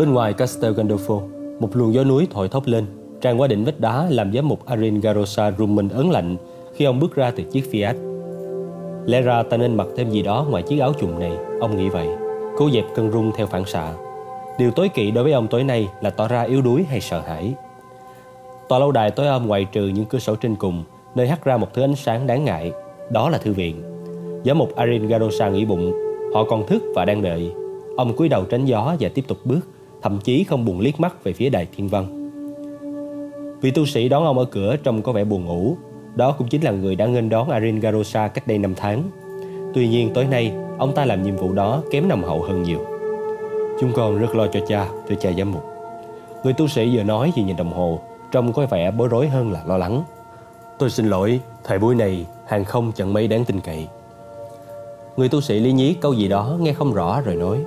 Bên ngoài Castel Gandolfo, một luồng gió núi thổi thốc lên, tràn qua đỉnh vách đá làm giám mục Arin Garosa rùng mình ớn lạnh khi ông bước ra từ chiếc Fiat. Lẽ ra ta nên mặc thêm gì đó ngoài chiếc áo trùng này, ông nghĩ vậy. Cố dẹp cơn rung theo phản xạ. Điều tối kỵ đối với ông tối nay là tỏ ra yếu đuối hay sợ hãi. Tòa lâu đài tối om ngoại trừ những cửa sổ trên cùng, nơi hắt ra một thứ ánh sáng đáng ngại, đó là thư viện. Giám mục Arin Garosa nghĩ bụng, họ còn thức và đang đợi. Ông cúi đầu tránh gió và tiếp tục bước, thậm chí không buồn liếc mắt về phía đài thiên văn. Vị tu sĩ đón ông ở cửa trông có vẻ buồn ngủ. Đó cũng chính là người đã nghênh đón Arin Garosa cách đây 5 tháng. Tuy nhiên tối nay, ông ta làm nhiệm vụ đó kém nồng hậu hơn nhiều. Chúng con rất lo cho cha, thưa cha giám mục. Người tu sĩ vừa nói vừa nhìn đồng hồ, trông có vẻ bối rối hơn là lo lắng. Tôi xin lỗi, thời buổi này hàng không chẳng mấy đáng tin cậy. Người tu sĩ lý nhí câu gì đó nghe không rõ rồi nói.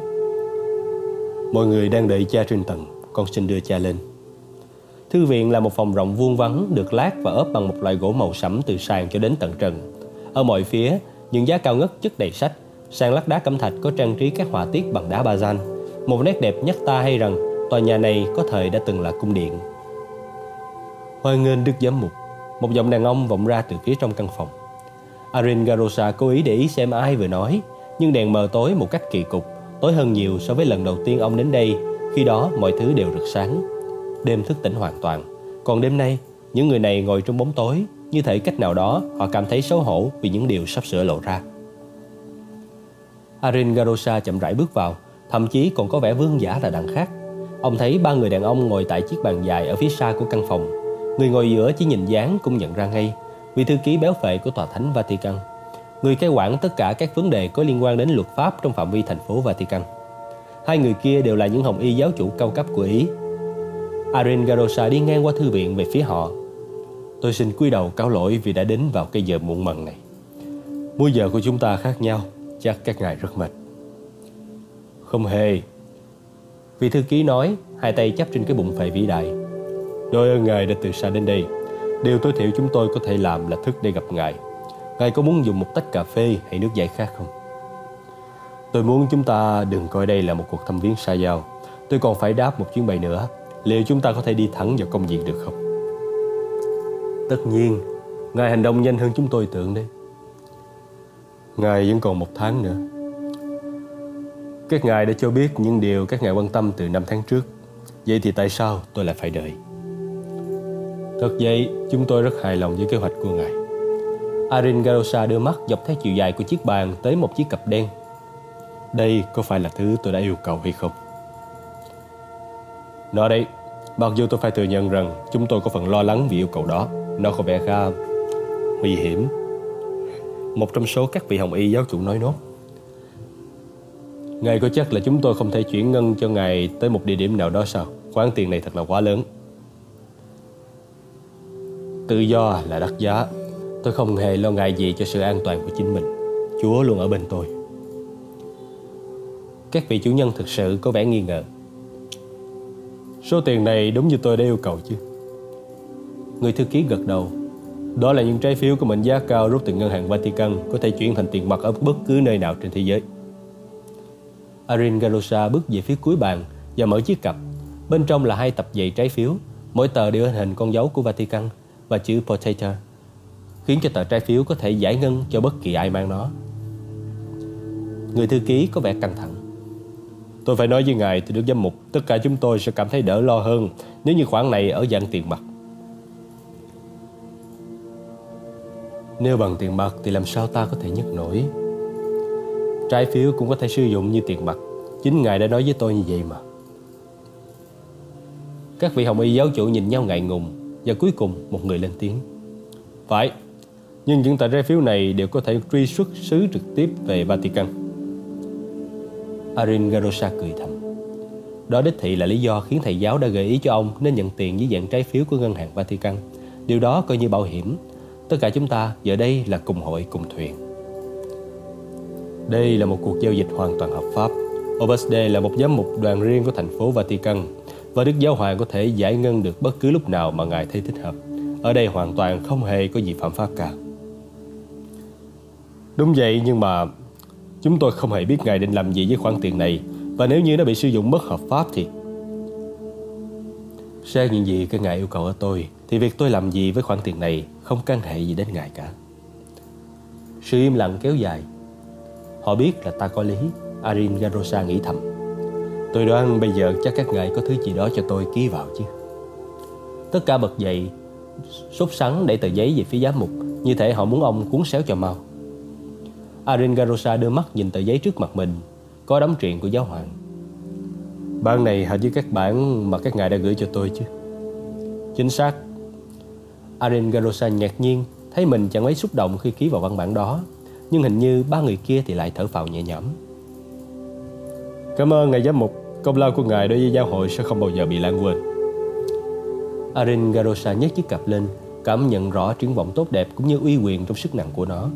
Mọi người đang đợi cha trên tầng, con xin đưa cha lên. Thư viện là một phòng rộng vuông vắn được lát và ốp bằng một loại gỗ màu sẫm từ sàn cho đến tận trần. Ở mọi phía, những giá cao ngất chất đầy sách, sàn lát đá cẩm thạch có trang trí các họa tiết bằng đá ba gian. Một nét đẹp nhắc ta hay rằng tòa nhà này có thời đã từng là cung điện. Hoan nghênh Đức Giám Mục, một giọng đàn ông vọng ra từ phía trong căn phòng. Arin Garosa cố ý để ý xem ai vừa nói, nhưng đèn mờ tối một cách kỳ cục, tối hơn nhiều so với lần đầu tiên ông đến đây, khi đó mọi thứ đều rực sáng. Đêm thức tỉnh hoàn toàn, còn đêm nay, những người này ngồi trong bóng tối, như thể cách nào đó họ cảm thấy xấu hổ vì những điều sắp sửa lộ ra. Arin Garosa chậm rãi bước vào, thậm chí còn có vẻ vương giả là đằng khác. Ông thấy ba người đàn ông ngồi tại chiếc bàn dài ở phía xa của căn phòng. Người ngồi giữa chỉ nhìn dáng cũng nhận ra ngay, vị thư ký béo phệ của tòa thánh Vatican. Người cai quản tất cả các vấn đề có liên quan đến luật pháp trong phạm vi thành phố Vatican. Hai người kia đều là những hồng y giáo chủ cao cấp của Ý. Arin Garosa đi ngang qua thư viện về phía họ. Tôi xin cúi đầu cáo lỗi vì đã đến vào cái giờ muộn màng này. Múi giờ của chúng ta khác nhau, chắc các ngài rất mệt. Không hề. Vị thư ký nói, hai tay chắp trên cái bụng phệ vĩ đại. Đôi ơn ngài đã từ xa đến đây. Điều tối thiểu chúng tôi có thể làm là thức để gặp ngài. Ngài có muốn dùng một tách cà phê hay nước giải khác không? Tôi muốn chúng ta đừng coi đây là một cuộc thăm viếng xa giao. Tôi còn phải đáp một chuyến bay nữa. Liệu chúng ta có thể đi thẳng vào công việc được không? Tất nhiên, Ngài hành động nhanh hơn chúng tôi tưởng đấy. Ngài vẫn còn một tháng nữa. Các ngài đã cho biết những điều các ngài quan tâm từ năm tháng trước. Vậy thì tại sao tôi lại phải đợi? Thật vậy, chúng tôi rất hài lòng với kế hoạch của ngài. Arin Garosa đưa mắt dọc theo chiều dài của chiếc bàn tới một chiếc cặp đen. Đây có phải là thứ tôi đã yêu cầu hay không? Nó đây, mặc dù tôi phải thừa nhận rằng chúng tôi có phần lo lắng vì yêu cầu đó. Nó có vẻ khá nguy hiểm. Một trong số các vị hồng y giáo chủ nói nốt. Ngài có chắc là chúng tôi không thể chuyển ngân cho ngài tới một địa điểm nào đó sao? Khoản tiền này thật là quá lớn. Tự do là đắt giá. Tôi không hề lo ngại gì cho sự an toàn của chính mình. Chúa luôn ở bên tôi. Các vị chủ nhân thực sự có vẻ nghi ngờ. Số tiền này đúng như tôi đã yêu cầu chứ? Người thư ký gật đầu. Đó là những trái phiếu có mệnh giá cao rút từ ngân hàng Vatican có thể chuyển thành tiền mặt ở bất cứ nơi nào trên thế giới. Arin Garosa bước về phía cuối bàn và mở chiếc cặp. Bên trong là hai tập giấy trái phiếu, mỗi tờ đều in hình con dấu của Vatican và chữ Potato, khiến cho tờ trái phiếu có thể giải ngân cho bất kỳ ai mang nó. Người thư ký có vẻ căng thẳng. Tôi phải nói với ngài thưa Đức Giám Mục, tất cả chúng tôi sẽ cảm thấy đỡ lo hơn nếu như khoản này ở dạng tiền mặt. Nếu bằng tiền mặt thì làm sao ta có thể nhấc nổi? Trái phiếu cũng có thể sử dụng như tiền mặt. Chính ngài đã nói với tôi như vậy mà. Các vị hồng y giáo chủ nhìn nhau ngại ngùng và cuối cùng một người lên tiếng. Phải, nhưng những tờ trái phiếu này đều có thể truy xuất xứ trực tiếp về Vatican. Arin Garosa cười thầm. Đó đích thị là lý do khiến thầy giáo đã gợi ý cho ông nên nhận tiền dưới dạng trái phiếu của ngân hàng Vatican. Điều đó coi như bảo hiểm. Tất cả chúng ta giờ đây là cùng hội, cùng thuyền. Đây là một cuộc giao dịch hoàn toàn hợp pháp. Obasde là một giám mục đoàn riêng của thành phố Vatican và Đức Giáo Hoàng có thể giải ngân được bất cứ lúc nào mà Ngài thấy thích hợp. Ở đây hoàn toàn không hề có gì phạm pháp cả. Đúng vậy, nhưng mà chúng tôi không hề biết Ngài định làm gì với khoản tiền này. Và nếu như nó bị sử dụng bất hợp pháp thì sao những gì các ngài yêu cầu ở tôi, Thì việc tôi làm gì với khoản tiền này Không can hệ gì đến ngài cả. Sự im lặng kéo dài. Họ biết là ta có lý, Arin Garosa nghĩ thầm. Tôi đoán bây giờ chắc các ngài có thứ gì đó cho tôi ký vào chứ. Tất cả bật dậy Sốt sắng đẩy tờ giấy về phía giám mục. Như thể họ muốn ông cuốn xéo cho mau. Arin Garosa đưa mắt nhìn tờ giấy trước mặt mình Có đóng truyện của giáo hoàng. Bản này hợp với các bản mà các ngài đã gửi cho tôi chứ. Chính xác. Arin Garosa ngạc nhiên Thấy mình chẳng mấy xúc động khi ký vào văn bản đó Nhưng hình như ba người kia thì lại thở phào nhẹ nhõm. Cảm ơn ngài giám mục Công lao của ngài đối với giáo hội sẽ không bao giờ bị lãng quên. Arin Garosa nhấc chiếc cặp lên Cảm nhận rõ triển vọng tốt đẹp cũng như uy quyền trong sức nặng của nó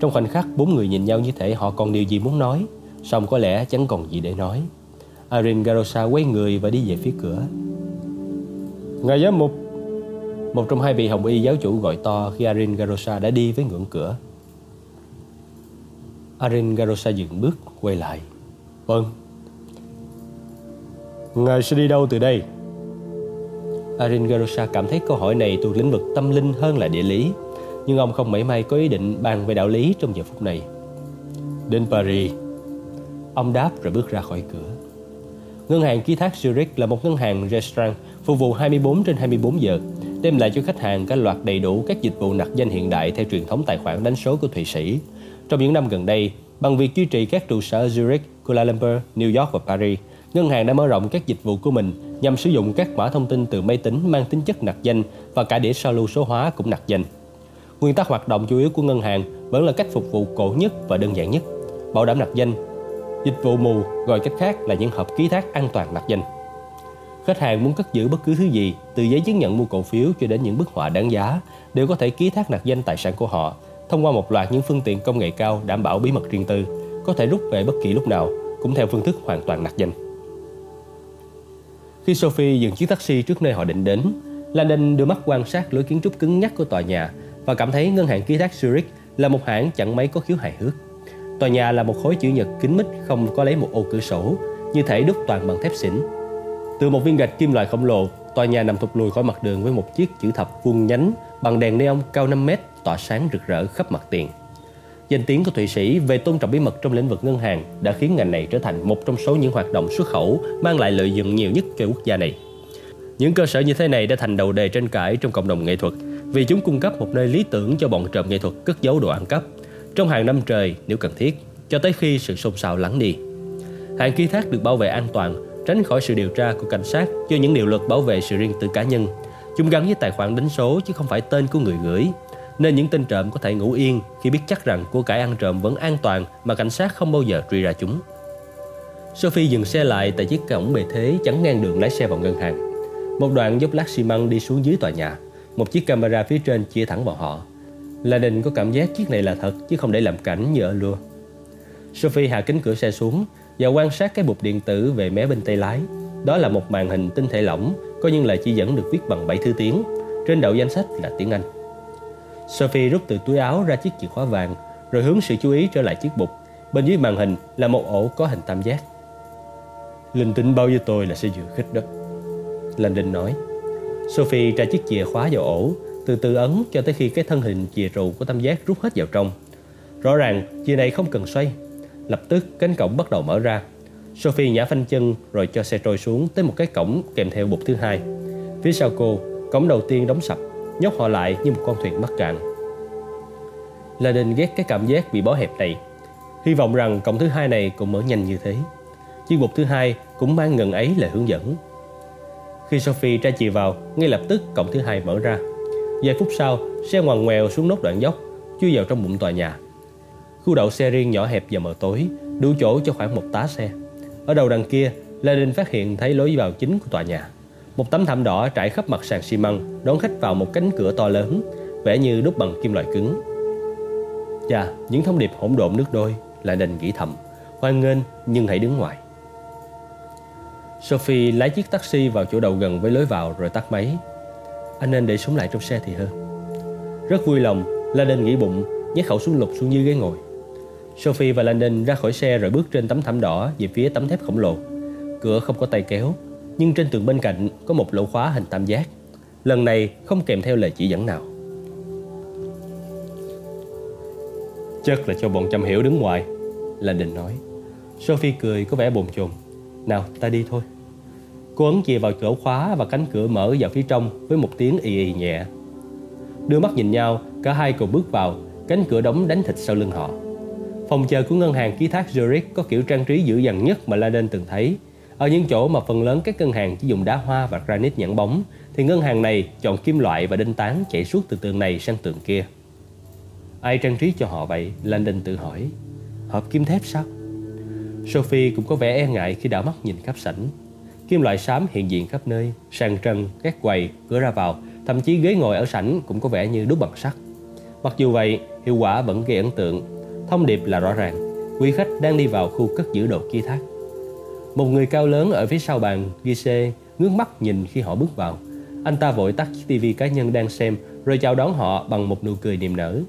trong khoảnh khắc bốn người nhìn nhau như thể họ còn điều gì muốn nói Xong có lẽ chẳng còn gì để nói. Arin Garosa quay người và đi về phía cửa. Ngài giám mục. Một trong hai vị hồng y giáo chủ gọi to khi Arin Garosa đã đi với ngưỡng cửa. Arin Garosa dừng bước, quay lại. Vâng. Ngài sẽ đi đâu từ đây? Arin Garosa cảm thấy câu hỏi này thuộc lĩnh vực tâm linh hơn là địa lý. Nhưng ông không mảy may có ý định bàn về đạo lý trong giờ phút này Đến Paris Ông đáp rồi bước ra khỏi cửa Ngân hàng ký thác Zurich là một ngân hàng restaurant phục vụ 24 trên 24 giờ, đem lại cho khách hàng các loạt đầy đủ các dịch vụ nặc danh hiện đại theo truyền thống tài khoản đánh số của Thụy Sĩ. Trong những năm gần đây, bằng việc duy trì các trụ sở Zurich, Kuala Lumpur, New York và Paris, ngân hàng đã mở rộng các dịch vụ của mình nhằm sử dụng các mã thông tin từ máy tính mang tính chất nặc danh và cả đĩa sao lưu số hóa cũng nặc danh. Nguyên tắc hoạt động chủ yếu của ngân hàng vẫn là cách phục vụ cổ nhất và đơn giản nhất, bảo đảm đặt danh, Dịch vụ mù gọi cách khác là những hợp ký thác an toàn đặt danh. Khách hàng muốn cất giữ bất cứ thứ gì, từ giấy chứng nhận mua cổ phiếu cho đến những bức họa đáng giá, đều có thể ký thác đặt danh tài sản của họ thông qua một loạt những phương tiện công nghệ cao đảm bảo bí mật riêng tư, có thể rút về bất kỳ lúc nào, cũng theo phương thức hoàn toàn đặt danh. Khi Sophie dừng chiếc taxi trước nơi họ định đến, Landon đưa mắt quan sát lối kiến trúc cứng nhắc của tòa nhà và cảm thấy ngân hàng ký thác Zurich là một hãng chẳng mấy có khiếu hài hước. Tòa nhà là một khối chữ nhật kín mít không có lấy một ô cửa sổ, như thể đúc toàn bằng thép xỉn. Từ một viên gạch kim loại khổng lồ, tòa nhà nằm thụt lùi khỏi mặt đường với một chiếc chữ thập vuông nhánh bằng đèn neon cao 5 mét tỏa sáng rực rỡ khắp mặt tiền. Danh tiếng của Thụy Sĩ về tôn trọng bí mật trong lĩnh vực ngân hàng đã khiến ngành này trở thành một trong số những hoạt động xuất khẩu mang lại lợi nhuận nhiều nhất cho quốc gia này. Những cơ sở như thế này đã thành đầu đề tranh cãi trong cộng đồng nghệ thuật vì chúng cung cấp một nơi lý tưởng cho bọn trộm nghệ thuật cất giấu đồ ăn cắp trong hàng năm trời nếu cần thiết, cho tới khi sự xôn xao lắng đi. Hàng ký thác được bảo vệ an toàn, tránh khỏi sự điều tra của cảnh sát do những điều luật bảo vệ sự riêng tư cá nhân. Chúng gắn với tài khoản đánh số chứ không phải tên của người gửi, nên những tên trộm có thể ngủ yên khi biết chắc rằng của cải ăn trộm vẫn an toàn mà cảnh sát không bao giờ truy ra chúng. Sophie dừng xe lại tại chiếc cổng bề thế chắn ngang đường lái xe vào ngân hàng. Một đoạn dốc lát xi măng đi xuống dưới tòa nhà. Một chiếc camera phía trên chia thẳng vào họ. La đình có cảm giác chiếc này là thật chứ không để làm cảnh như ở lua. Sophie hạ kính cửa xe xuống và quan sát cái bục điện tử về mé bên tay lái. Đó là một màn hình tinh thể lỏng, có nhưng lời chỉ dẫn được viết bằng 7 thứ tiếng. Trên đầu danh sách là tiếng Anh. Sophie rút từ túi áo ra chiếc chìa khóa vàng, rồi hướng sự chú ý trở lại chiếc bục. Bên dưới màn hình là một ổ có hình tam giác. Linh tính bao với tôi là sẽ dựa khích đó. Landon nói. Sophie tra chiếc chìa khóa vào ổ từ từ ấn cho tới khi cái thân hình chìa trụ của tam giác rút hết vào trong. Rõ ràng chìa này không cần xoay. Lập tức cánh cổng bắt đầu mở ra. Sophie nhả phanh chân rồi cho xe trôi xuống tới một cái cổng kèm theo bục thứ hai. Phía sau cô, cổng đầu tiên đóng sập, nhốt họ lại như một con thuyền mắc cạn. Laden ghét cái cảm giác bị bó hẹp này. Hy vọng rằng cổng thứ hai này cũng mở nhanh như thế. Chiếc bục thứ hai cũng mang ngần ấy là hướng dẫn. Khi Sophie tra chìa vào, ngay lập tức cổng thứ hai mở ra. Vài phút sau, xe ngoằn ngoèo xuống nốt đoạn dốc, chui vào trong bụng tòa nhà. Khu đậu xe riêng nhỏ hẹp và mờ tối, đủ chỗ cho khoảng một tá xe. Ở đầu đằng kia, Lê phát hiện thấy lối vào chính của tòa nhà. Một tấm thảm đỏ trải khắp mặt sàn xi măng đón khách vào một cánh cửa to lớn, vẻ như đúc bằng kim loại cứng. Chà, những thông điệp hỗn độn nước đôi, Lê nghĩ thầm, hoan nghênh nhưng hãy đứng ngoài. Sophie lái chiếc taxi vào chỗ đầu gần với lối vào rồi tắt máy anh nên để súng lại trong xe thì hơn Rất vui lòng Landon nghĩ bụng Nhét khẩu súng lục xuống dưới ghế ngồi Sophie và Landon ra khỏi xe rồi bước trên tấm thảm đỏ Về phía tấm thép khổng lồ Cửa không có tay kéo nhưng trên tường bên cạnh có một lỗ khóa hình tam giác. Lần này không kèm theo lời chỉ dẫn nào. Chắc là cho bọn chăm hiểu đứng ngoài, Landon nói. Sophie cười có vẻ bồn chồn. Nào, ta đi thôi. Cô ấn chìa vào chỗ khóa và cánh cửa mở vào phía trong với một tiếng y y nhẹ. Đưa mắt nhìn nhau, cả hai cùng bước vào, cánh cửa đóng đánh thịt sau lưng họ. Phòng chờ của ngân hàng ký thác Zurich có kiểu trang trí dữ dằn nhất mà Laden từng thấy. Ở những chỗ mà phần lớn các ngân hàng chỉ dùng đá hoa và granite nhẵn bóng, thì ngân hàng này chọn kim loại và đinh tán chạy suốt từ tường này sang tường kia. Ai trang trí cho họ vậy? Landon tự hỏi. Hộp kim thép sao? Sophie cũng có vẻ e ngại khi đảo mắt nhìn khắp sảnh. Kim loại xám hiện diện khắp nơi, sàn trần, các quầy, cửa ra vào, thậm chí ghế ngồi ở sảnh cũng có vẻ như đúc bằng sắt. Mặc dù vậy, hiệu quả vẫn gây ấn tượng. Thông điệp là rõ ràng, quý khách đang đi vào khu cất giữ đồ kia thác. Một người cao lớn ở phía sau bàn, ghi ngước mắt nhìn khi họ bước vào. Anh ta vội tắt chiếc tivi cá nhân đang xem rồi chào đón họ bằng một nụ cười niềm nở.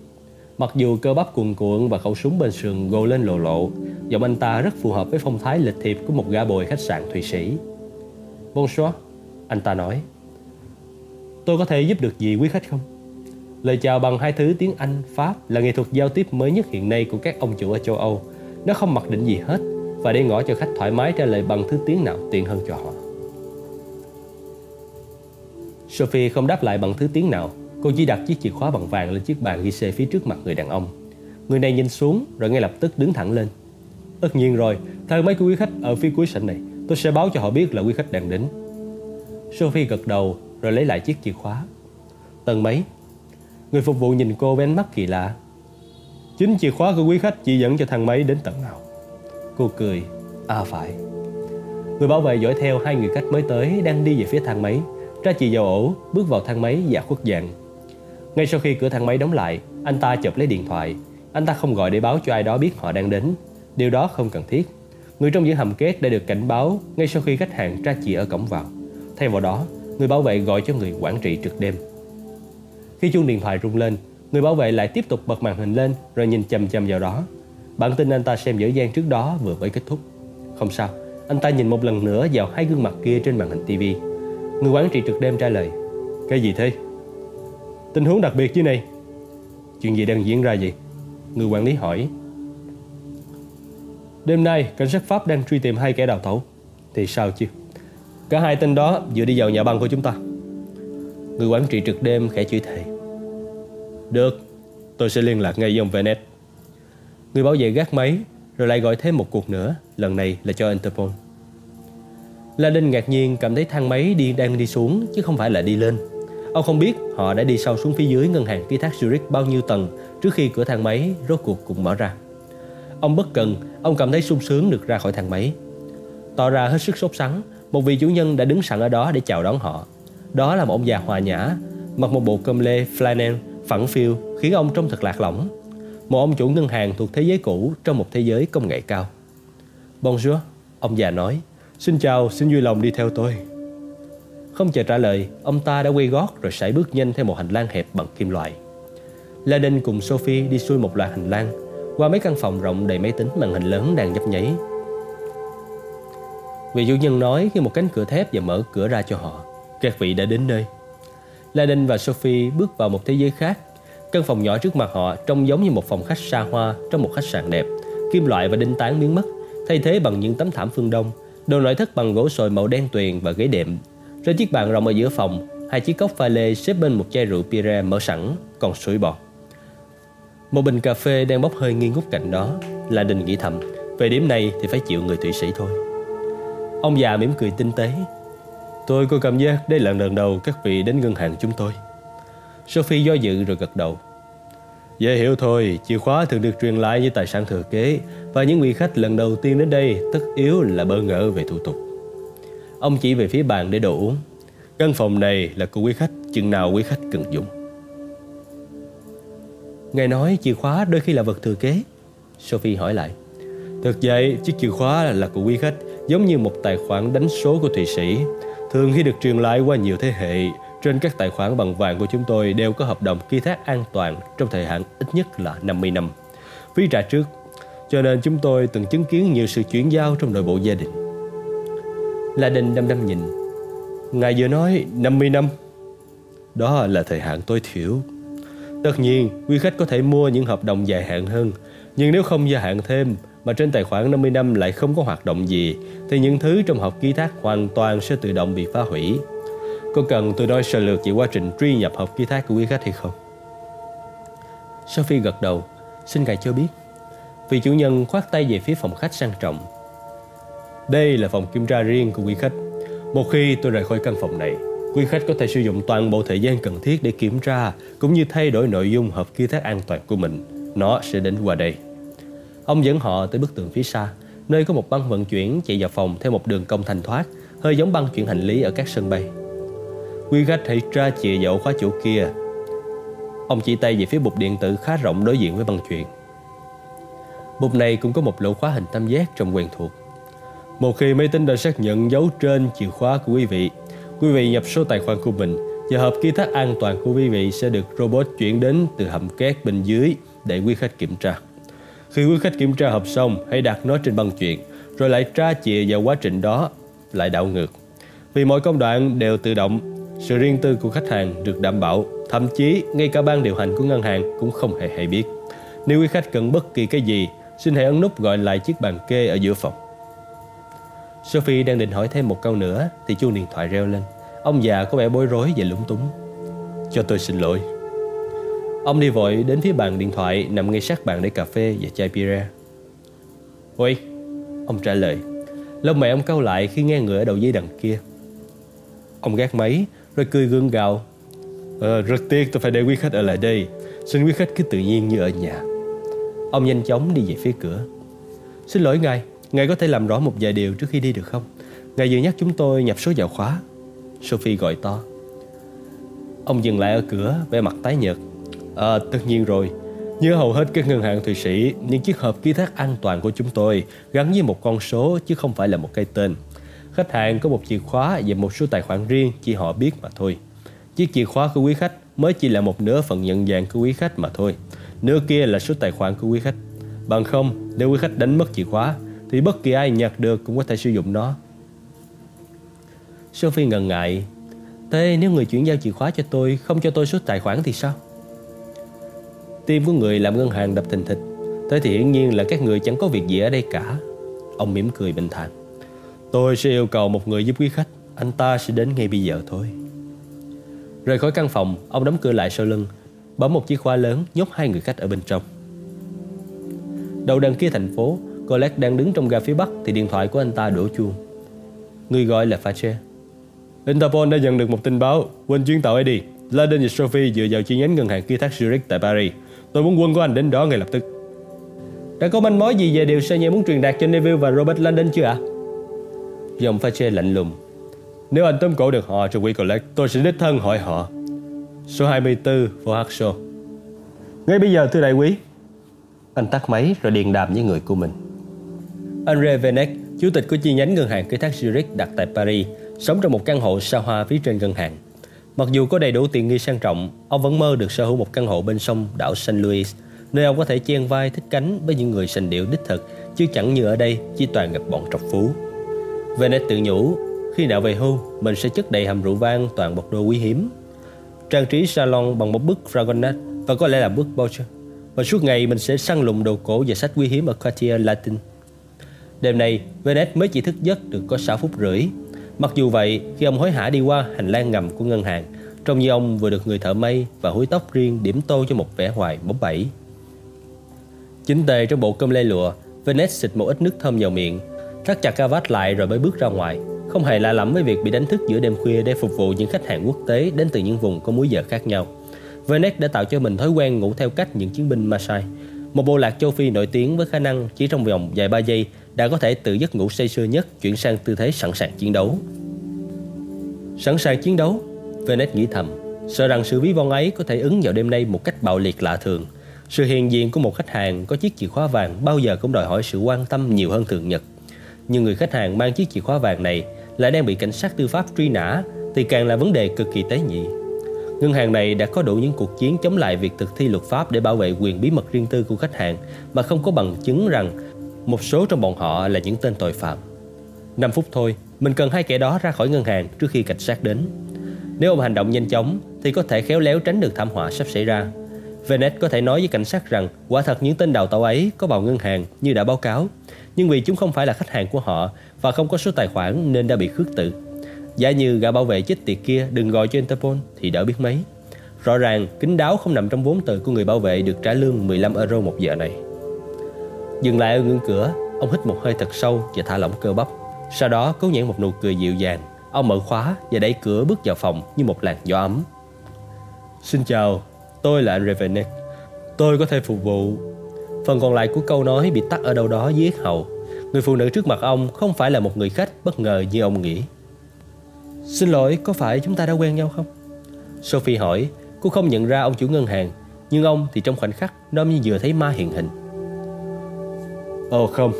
Mặc dù cơ bắp cuồn cuộn và khẩu súng bên sườn gồ lên lộ lộ, giọng anh ta rất phù hợp với phong thái lịch thiệp của một gã bồi khách sạn Thụy Sĩ. Bonsoir, anh ta nói. Tôi có thể giúp được gì quý khách không? Lời chào bằng hai thứ tiếng Anh, Pháp là nghệ thuật giao tiếp mới nhất hiện nay của các ông chủ ở châu Âu. Nó không mặc định gì hết và để ngỏ cho khách thoải mái trả lời bằng thứ tiếng nào tiện hơn cho họ. Sophie không đáp lại bằng thứ tiếng nào Cô chỉ đặt chiếc chìa khóa bằng vàng lên chiếc bàn ghi xe phía trước mặt người đàn ông. Người này nhìn xuống rồi ngay lập tức đứng thẳng lên. Tất nhiên rồi, theo mấy quý khách ở phía cuối sảnh này, tôi sẽ báo cho họ biết là quý khách đang đến. Sophie gật đầu rồi lấy lại chiếc chìa khóa. Tầng mấy? Người phục vụ nhìn cô với ánh mắt kỳ lạ. Chính chìa khóa của quý khách chỉ dẫn cho thang máy đến tầng nào. Cô cười. À phải. Người bảo vệ dõi theo hai người khách mới tới đang đi về phía thang máy, ra chị dầu ổ, bước vào thang máy và khuất dạng. Ngay sau khi cửa thang máy đóng lại, anh ta chụp lấy điện thoại. Anh ta không gọi để báo cho ai đó biết họ đang đến. Điều đó không cần thiết. Người trong những hầm kết đã được cảnh báo ngay sau khi khách hàng tra chìa ở cổng vào. Thay vào đó, người bảo vệ gọi cho người quản trị trực đêm. Khi chuông điện thoại rung lên, người bảo vệ lại tiếp tục bật màn hình lên rồi nhìn chầm chầm vào đó. Bản tin anh ta xem dở dang trước đó vừa mới kết thúc. Không sao, anh ta nhìn một lần nữa vào hai gương mặt kia trên màn hình TV. Người quản trị trực đêm trả lời Cái gì thế? Tình huống đặc biệt chứ này. Chuyện gì đang diễn ra vậy? Người quản lý hỏi. Đêm nay, cảnh sát Pháp đang truy tìm hai kẻ đào tẩu. Thì sao chứ? Cả hai tên đó vừa đi vào nhà băng của chúng ta. Người quản trị trực đêm khẽ chửi thề. Được, tôi sẽ liên lạc ngay với ông Venet. Người bảo vệ gác máy Rồi lại gọi thêm một cuộc nữa. Lần này là cho Interpol. La Đinh ngạc nhiên cảm thấy thang máy đi đang đi xuống chứ không phải là đi lên. Ông không biết họ đã đi sâu xuống phía dưới ngân hàng ký thác Zurich bao nhiêu tầng trước khi cửa thang máy rốt cuộc cũng mở ra. Ông bất cần, ông cảm thấy sung sướng được ra khỏi thang máy. Tỏ ra hết sức sốt sắng, một vị chủ nhân đã đứng sẵn ở đó để chào đón họ. Đó là một ông già hòa nhã, mặc một bộ cơm lê flannel phẳng phiu khiến ông trông thật lạc lõng. Một ông chủ ngân hàng thuộc thế giới cũ trong một thế giới công nghệ cao. Bonjour, ông già nói. Xin chào, xin vui lòng đi theo tôi. Không chờ trả lời, ông ta đã quay gót rồi sải bước nhanh theo một hành lang hẹp bằng kim loại. Laden cùng Sophie đi xuôi một loạt hành lang, qua mấy căn phòng rộng đầy máy tính màn hình lớn đang nhấp nháy. Vị chủ nhân nói khi một cánh cửa thép và mở cửa ra cho họ. Các vị đã đến nơi. Laden và Sophie bước vào một thế giới khác. Căn phòng nhỏ trước mặt họ trông giống như một phòng khách xa hoa trong một khách sạn đẹp. Kim loại và đinh tán biến mất, thay thế bằng những tấm thảm phương đông. Đồ nội thất bằng gỗ sồi màu đen tuyền và ghế đệm trên chiếc bàn rộng ở giữa phòng, hai chiếc cốc pha lê xếp bên một chai rượu Pire mở sẵn, còn sủi bọt. Một bình cà phê đang bốc hơi nghi ngút cạnh đó, là đình nghĩ thầm, về điểm này thì phải chịu người Thụy Sĩ thôi. Ông già mỉm cười tinh tế. Tôi có cảm giác đây là lần đầu các vị đến ngân hàng chúng tôi. Sophie do dự rồi gật đầu. Dễ hiểu thôi, chìa khóa thường được truyền lại như tài sản thừa kế và những vị khách lần đầu tiên đến đây tất yếu là bỡ ngỡ về thủ tục. Ông chỉ về phía bàn để đồ uống. Căn phòng này là của quý khách, Chừng nào quý khách cần dùng. Ngài nói chìa khóa đôi khi là vật thừa kế. Sophie hỏi lại. Thật vậy, chiếc chìa khóa là của quý khách, Giống như một tài khoản đánh số của Thụy Sĩ. Thường khi được truyền lại qua nhiều thế hệ, Trên các tài khoản bằng vàng của chúng tôi Đều có hợp đồng ký thác an toàn Trong thời hạn ít nhất là 50 năm. Phí trả trước. Cho nên chúng tôi từng chứng kiến nhiều sự chuyển giao trong nội bộ gia đình. La Đinh đăm đăm nhìn Ngài vừa nói 50 năm. Đó là thời hạn tối thiểu. Tất nhiên, quý khách có thể mua những hợp đồng dài hạn hơn, nhưng nếu không gia hạn thêm mà trên tài khoản 50 năm lại không có hoạt động gì thì những thứ trong hộp ký thác hoàn toàn sẽ tự động bị phá hủy. Có cần tôi nói sơ lược về quá trình truy nhập hộp ký thác của quý khách hay không? Sophie gật đầu, xin ngài cho biết. Vị chủ nhân khoát tay về phía phòng khách sang trọng. Đây là phòng kiểm tra riêng của quý khách. Một khi tôi rời khỏi căn phòng này, quý khách có thể sử dụng toàn bộ thời gian cần thiết để kiểm tra cũng như thay đổi nội dung hộp ký thác an toàn của mình. Nó sẽ đến qua đây. Ông dẫn họ tới bức tường phía xa, nơi có một băng vận chuyển chạy vào phòng theo một đường cong thanh thoát, hơi giống băng chuyển hành lý ở các sân bay. Quý khách hãy tra chìa vào khóa chỗ kia. Ông chỉ tay về phía bục điện tử khá rộng đối diện với băng chuyển. Bục này cũng có một lỗ khóa hình tam giác trông quen thuộc. Một khi máy tính đã xác nhận dấu trên chìa khóa của quý vị, quý vị nhập số tài khoản của mình và hộp ký thác an toàn của quý vị sẽ được robot chuyển đến từ hầm két bên dưới để quý khách kiểm tra. Khi quý khách kiểm tra hộp xong, hãy đặt nó trên băng chuyện, rồi lại tra chìa vào quá trình đó, lại đảo ngược. Vì mọi công đoạn đều tự động, sự riêng tư của khách hàng được đảm bảo, thậm chí ngay cả ban điều hành của ngân hàng cũng không hề hay biết. Nếu quý khách cần bất kỳ cái gì, xin hãy ấn nút gọi lại chiếc bàn kê ở giữa phòng. Sophie đang định hỏi thêm một câu nữa thì chuông điện thoại reo lên. Ông già có vẻ bối rối và lúng túng. Cho tôi xin lỗi. Ông đi vội đến phía bàn điện thoại nằm ngay sát bàn để cà phê và chai bia. Ôi, ông trả lời. Lông mày ông cau lại khi nghe người ở đầu dây đằng kia. Ông gác máy rồi cười gương gạo. Ờ, rất tiếc tôi phải để quý khách ở lại đây. Xin quý khách cứ tự nhiên như ở nhà. Ông nhanh chóng đi về phía cửa. Xin lỗi ngài, ngài có thể làm rõ một vài điều trước khi đi được không? Ngài vừa nhắc chúng tôi nhập số vào khóa. Sophie gọi to. Ông dừng lại ở cửa, vẻ mặt tái nhợt. À, tất nhiên rồi. Như hầu hết các ngân hàng Thụy Sĩ, những chiếc hộp ký thác an toàn của chúng tôi gắn với một con số chứ không phải là một cái tên. Khách hàng có một chìa khóa và một số tài khoản riêng chỉ họ biết mà thôi. Chiếc chìa khóa của quý khách mới chỉ là một nửa phần nhận dạng của quý khách mà thôi. Nửa kia là số tài khoản của quý khách. Bằng không, nếu quý khách đánh mất chìa khóa, thì bất kỳ ai nhặt được cũng có thể sử dụng nó. Sophie ngần ngại. Thế nếu người chuyển giao chìa khóa cho tôi, không cho tôi số tài khoản thì sao? Tim của người làm ngân hàng đập thình thịch. Thế thì hiển nhiên là các người chẳng có việc gì ở đây cả. Ông mỉm cười bình thản. Tôi sẽ yêu cầu một người giúp quý khách. Anh ta sẽ đến ngay bây giờ thôi. Rời khỏi căn phòng, Ông đóng cửa lại sau lưng. Bấm một chiếc khóa lớn, nhốt hai người khách ở bên trong. Đầu đằng kia thành phố Colette đang đứng trong ga phía bắc Thì điện thoại của anh ta đổ chuông. Người gọi là Fache Interpol đã nhận được một tin báo. Quên chuyến tàu ấy đi. Laden và Sophie dựa vào chi nhánh ngân hàng kia thác Zurich tại Paris. Tôi muốn quân của anh đến đó ngay lập tức. Đã có manh mối gì về điều Sanye muốn truyền đạt cho Neville và Robert London chưa ạ? À? Dòng Fache lạnh lùng. Nếu anh tóm cổ được họ trong quỹ collect Tôi sẽ đích thân hỏi họ. Số 24 Fohaxo Ngay bây giờ thưa đại quý. Anh tắt máy rồi điện đàm với người của mình Andre Venek Chủ tịch của chi nhánh ngân hàng khai thác Zurich đặt tại Paris Sống trong một căn hộ xa hoa phía trên ngân hàng Mặc dù có đầy đủ tiền nghi sang trọng, ông vẫn mơ được sở hữu một căn hộ bên sông đảo St. Louis, nơi ông có thể chen vai thích cánh với những người sành điệu đích thực, chứ chẳng như ở đây chỉ toàn gặp bọn trọc phú. Venet tự nhủ, khi nào về hưu, mình sẽ chất đầy hầm rượu vang toàn bọc đồ quý hiếm. Trang trí salon bằng một bức Fragonard và có lẽ là bức Boucher. Và suốt ngày mình sẽ săn lùng đồ cổ và sách quý hiếm ở Cartier Latin. Đêm nay, Venice mới chỉ thức giấc được có 6 phút rưỡi Mặc dù vậy, khi ông hối hả đi qua hành lang ngầm của ngân hàng, trông như ông vừa được người thợ may và húi tóc riêng điểm tô cho một vẻ hoài bóng bẩy. Chính tề trong bộ cơm lê lụa, Venice xịt một ít nước thơm vào miệng, thắt chặt cà vạt lại rồi mới bước ra ngoài. Không hề lạ lẫm với việc bị đánh thức giữa đêm khuya để phục vụ những khách hàng quốc tế đến từ những vùng có múi giờ khác nhau. Venice đã tạo cho mình thói quen ngủ theo cách những chiến binh Maasai, một bộ lạc châu Phi nổi tiếng với khả năng chỉ trong vòng vài ba giây đã có thể từ giấc ngủ say sưa nhất chuyển sang tư thế sẵn sàng chiến đấu. Sẵn sàng chiến đấu, Venice nghĩ thầm, sợ rằng sự ví von ấy có thể ứng vào đêm nay một cách bạo liệt lạ thường. Sự hiện diện của một khách hàng có chiếc chìa khóa vàng bao giờ cũng đòi hỏi sự quan tâm nhiều hơn thường nhật. Nhưng người khách hàng mang chiếc chìa khóa vàng này lại đang bị cảnh sát tư pháp truy nã thì càng là vấn đề cực kỳ tế nhị. Ngân hàng này đã có đủ những cuộc chiến chống lại việc thực thi luật pháp để bảo vệ quyền bí mật riêng tư của khách hàng mà không có bằng chứng rằng một số trong bọn họ là những tên tội phạm. 5 phút thôi, Mình cần hai kẻ đó ra khỏi ngân hàng trước khi cảnh sát đến. Nếu ông hành động nhanh chóng thì có thể khéo léo tránh được thảm họa sắp xảy ra. Venice có thể nói với cảnh sát rằng quả thật những tên đào tàu ấy có vào ngân hàng như đã báo cáo, nhưng vì chúng không phải là khách hàng của họ và không có số tài khoản nên đã bị khước từ. Giả như gã bảo vệ chết tiệt kia đừng gọi cho Interpol thì đỡ biết mấy. Rõ ràng kính đáo không nằm trong vốn từ của người bảo vệ được trả lương 15 euro một giờ này. Dừng lại ở ngưỡng cửa, ông hít một hơi thật sâu và thả lỏng cơ bắp. Sau đó cố nhãn một nụ cười dịu dàng. Ông mở khóa và đẩy cửa bước vào phòng như một làn gió ấm. Xin chào, tôi là anh Revenek. Tôi có thể phục vụ. Phần còn lại của câu nói bị tắt ở đâu đó dưới hầu. Người phụ nữ trước mặt ông không phải là một người khách bất ngờ như ông nghĩ. Xin lỗi, có phải chúng ta đã quen nhau không? Sophie hỏi, cô không nhận ra ông chủ ngân hàng, nhưng ông thì trong khoảnh khắc nó như vừa thấy ma hiện hình. Ồ không,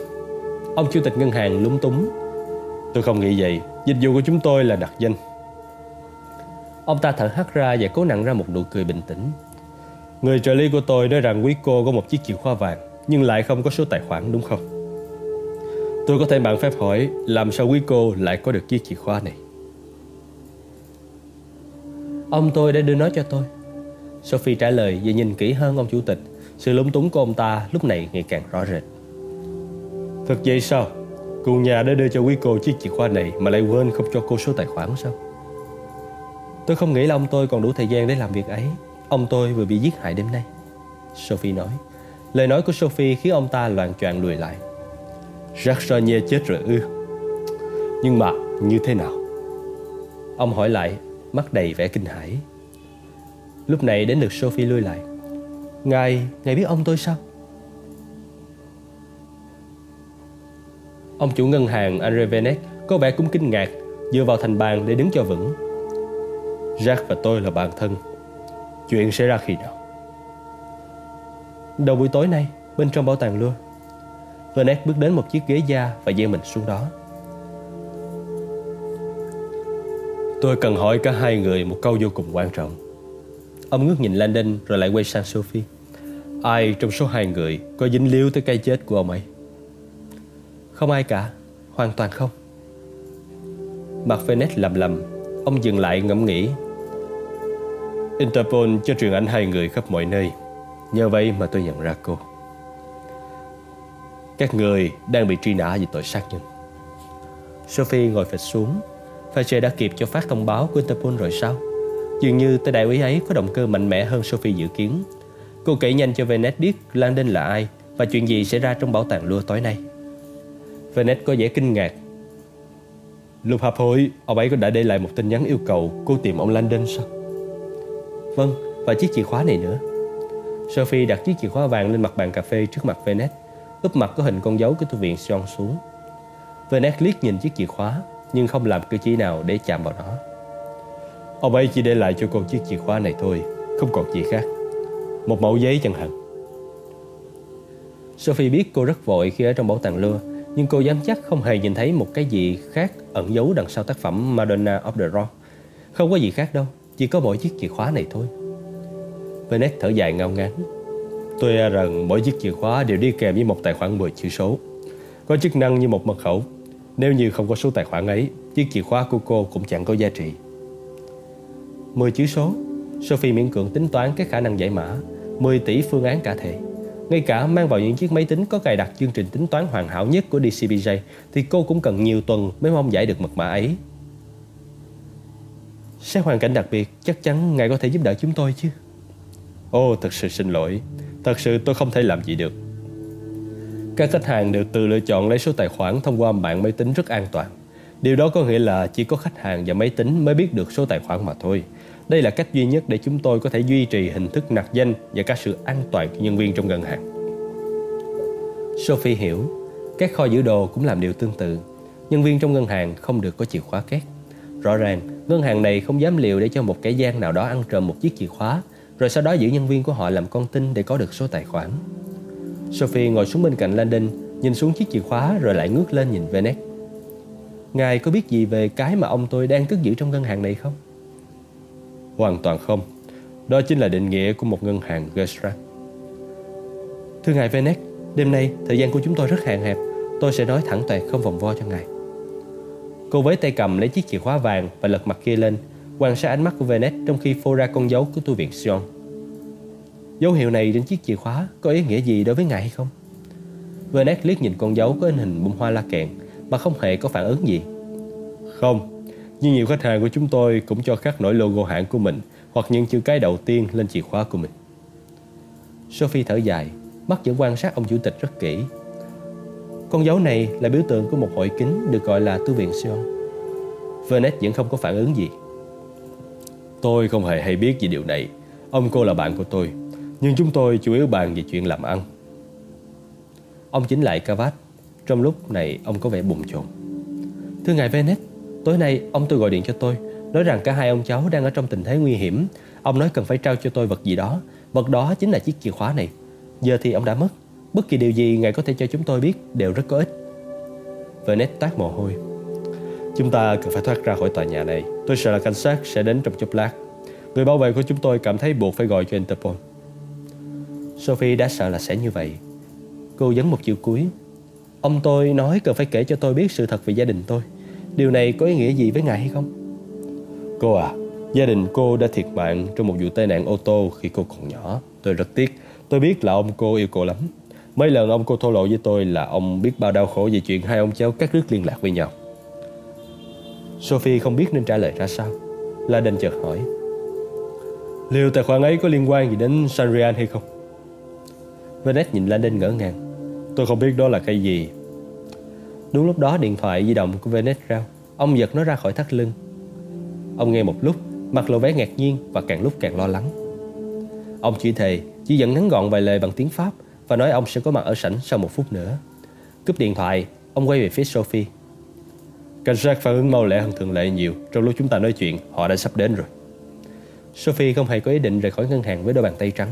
ông chủ tịch ngân hàng lúng túng. Tôi không nghĩ vậy, dịch vụ của chúng tôi là đặc danh. Ông ta thở hắt ra và cố nặng ra một nụ cười bình tĩnh. Người trợ lý của tôi nói rằng quý cô có một chiếc chìa khóa vàng, nhưng lại không có số tài khoản đúng không? Tôi có thể bạn phép hỏi làm sao quý cô lại có được chiếc chìa khóa này? Ông tôi đã đưa nó cho tôi Sophie trả lời và nhìn kỹ hơn ông chủ tịch Sự lúng túng của ông ta lúc này ngày càng rõ rệt Thật vậy sao? Cụ nhà đã đưa cho quý cô chiếc chìa khóa này Mà lại quên không cho cô số tài khoản sao? Tôi không nghĩ là ông tôi còn đủ thời gian để làm việc ấy Ông tôi vừa bị giết hại đêm nay Sophie nói Lời nói của Sophie khiến ông ta loạn choạng lùi lại Jacques Ranier chết rồi ư Nhưng mà như thế nào? Ông hỏi lại mắt đầy vẻ kinh hãi. Lúc này đến lượt Sophie lui lại. Ngài, ngài biết ông tôi sao? Ông chủ ngân hàng Andre Venet có vẻ cũng kinh ngạc, dựa vào thành bàn để đứng cho vững. Jack và tôi là bạn thân. Chuyện sẽ ra khi nào? Đầu buổi tối nay, bên trong bảo tàng luôn. Venet bước đến một chiếc ghế da và gieo mình xuống đó. Tôi cần hỏi cả hai người một câu vô cùng quan trọng. Ông ngước nhìn Landon rồi lại quay sang Sophie. Ai trong số hai người có dính líu tới cái chết của ông ấy? Không ai cả, hoàn toàn không. Mặt Phoenix lầm lầm, ông dừng lại ngẫm nghĩ. Interpol cho truyền ảnh hai người khắp mọi nơi. Nhờ vậy mà tôi nhận ra cô. Các người đang bị truy nã vì tội sát nhân. Sophie ngồi phịch xuống Fache đã kịp cho phát thông báo của Interpol rồi sao? Dường như tay đại úy ấy có động cơ mạnh mẽ hơn Sophie dự kiến. Cô kể nhanh cho Venet biết Landon là ai và chuyện gì xảy ra trong bảo tàng lua tối nay. Venet có vẻ kinh ngạc. Lúc hợp hội, ông ấy có đã để lại một tin nhắn yêu cầu cô tìm ông Landon sao? Vâng, và chiếc chìa khóa này nữa. Sophie đặt chiếc chìa khóa vàng lên mặt bàn cà phê trước mặt Venet, úp mặt có hình con dấu của thư viện Sion xuống. Venet liếc nhìn chiếc chìa khóa nhưng không làm cử chỉ nào để chạm vào nó. Ông ấy chỉ để lại cho cô chiếc chìa khóa này thôi, không còn gì khác. Một mẫu giấy chẳng hạn. Sophie biết cô rất vội khi ở trong bảo tàng lưa, nhưng cô dám chắc không hề nhìn thấy một cái gì khác ẩn giấu đằng sau tác phẩm Madonna of the Rock. Không có gì khác đâu, chỉ có mỗi chiếc chìa khóa này thôi. Venice thở dài ngao ngán. Tôi e rằng mỗi chiếc chìa khóa đều đi kèm với một tài khoản 10 chữ số. Có chức năng như một mật khẩu nếu như không có số tài khoản ấy, chiếc chìa khóa của cô cũng chẳng có giá trị. 10 chữ số, Sophie miễn cưỡng tính toán các khả năng giải mã, 10 tỷ phương án cả thể. Ngay cả mang vào những chiếc máy tính có cài đặt chương trình tính toán hoàn hảo nhất của DCBJ thì cô cũng cần nhiều tuần mới mong giải được mật mã ấy. Xét hoàn cảnh đặc biệt, chắc chắn ngài có thể giúp đỡ chúng tôi chứ? Ồ, thật sự xin lỗi. Thật sự tôi không thể làm gì được. Các khách hàng đều tự lựa chọn lấy số tài khoản thông qua mạng máy tính rất an toàn. Điều đó có nghĩa là chỉ có khách hàng và máy tính mới biết được số tài khoản mà thôi. Đây là cách duy nhất để chúng tôi có thể duy trì hình thức nặc danh và cả sự an toàn cho nhân viên trong ngân hàng. Sophie hiểu, các kho giữ đồ cũng làm điều tương tự. Nhân viên trong ngân hàng không được có chìa khóa két. Rõ ràng, ngân hàng này không dám liều để cho một kẻ gian nào đó ăn trộm một chiếc chìa khóa, rồi sau đó giữ nhân viên của họ làm con tin để có được số tài khoản. Sophie ngồi xuống bên cạnh Landon, nhìn xuống chiếc chìa khóa rồi lại ngước lên nhìn Venet. Ngài có biết gì về cái mà ông tôi đang cất giữ trong ngân hàng này không? Hoàn toàn không. Đó chính là định nghĩa của một ngân hàng Gerstrat. Thưa ngài Venet, đêm nay thời gian của chúng tôi rất hạn hẹp. Tôi sẽ nói thẳng toẹt không vòng vo cho ngài. Cô với tay cầm lấy chiếc chìa khóa vàng và lật mặt kia lên, quan sát ánh mắt của Venet trong khi phô ra con dấu của tu viện Sion. Dấu hiệu này trên chiếc chìa khóa có ý nghĩa gì đối với ngài hay không? Venet liếc nhìn con dấu có in hình bông hoa la kèn mà không hề có phản ứng gì. Không, nhưng nhiều khách hàng của chúng tôi cũng cho khắc nổi logo hãng của mình hoặc những chữ cái đầu tiên lên chìa khóa của mình. Sophie thở dài, mắt vẫn quan sát ông chủ tịch rất kỹ. Con dấu này là biểu tượng của một hội kính được gọi là tu viện Sion. Vernet vẫn không có phản ứng gì. Tôi không hề hay biết về điều này. Ông cô là bạn của tôi, nhưng chúng tôi chủ yếu bàn về chuyện làm ăn. Ông chính lại Cavat. Trong lúc này ông có vẻ bùng chồn. Thưa ngài Vernet, tối nay ông tôi gọi điện cho tôi, nói rằng cả hai ông cháu đang ở trong tình thế nguy hiểm. Ông nói cần phải trao cho tôi vật gì đó. Vật đó chính là chiếc chìa khóa này. Giờ thì ông đã mất. Bất kỳ điều gì ngài có thể cho chúng tôi biết đều rất có ích. Vernet tát mồ hôi. Chúng ta cần phải thoát ra khỏi tòa nhà này. Tôi sợ là cảnh sát sẽ đến trong chốc lát. Người bảo vệ của chúng tôi cảm thấy buộc phải gọi cho Interpol. Sophie đã sợ là sẽ như vậy. Cô dấn một chữ cuối. Ông tôi nói cần phải kể cho tôi biết sự thật về gia đình tôi. Điều này có ý nghĩa gì với ngài hay không? Cô à, gia đình cô đã thiệt mạng trong một vụ tai nạn ô tô khi cô còn nhỏ. Tôi rất tiếc. Tôi biết là ông cô yêu cô lắm. Mấy lần ông cô thổ lộ với tôi là ông biết bao đau khổ về chuyện hai ông cháu cắt đứt liên lạc với nhau. Sophie không biết nên trả lời ra sao. La Đinh chợt hỏi. Liệu tài khoản ấy có liên quan gì đến Sanrian hay không? Vanet nhìn Landon ngỡ ngàng. Tôi không biết đó là cái gì. Đúng lúc đó điện thoại di động của Vanet rao. Ông giật nó ra khỏi thắt lưng. Ông nghe một lúc, mặt lộ vẻ ngạc nhiên và càng lúc càng lo lắng. Ông chỉ thề, chỉ dẫn ngắn gọn vài lời bằng tiếng Pháp và nói ông sẽ có mặt ở sảnh sau một phút nữa. Cúp điện thoại, ông quay về phía Sophie. Cảnh sát phản ứng mau lẹ hơn thường lệ nhiều. Trong lúc chúng ta nói chuyện, họ đã sắp đến rồi. Sophie không hề có ý định rời khỏi ngân hàng với đôi bàn tay trắng.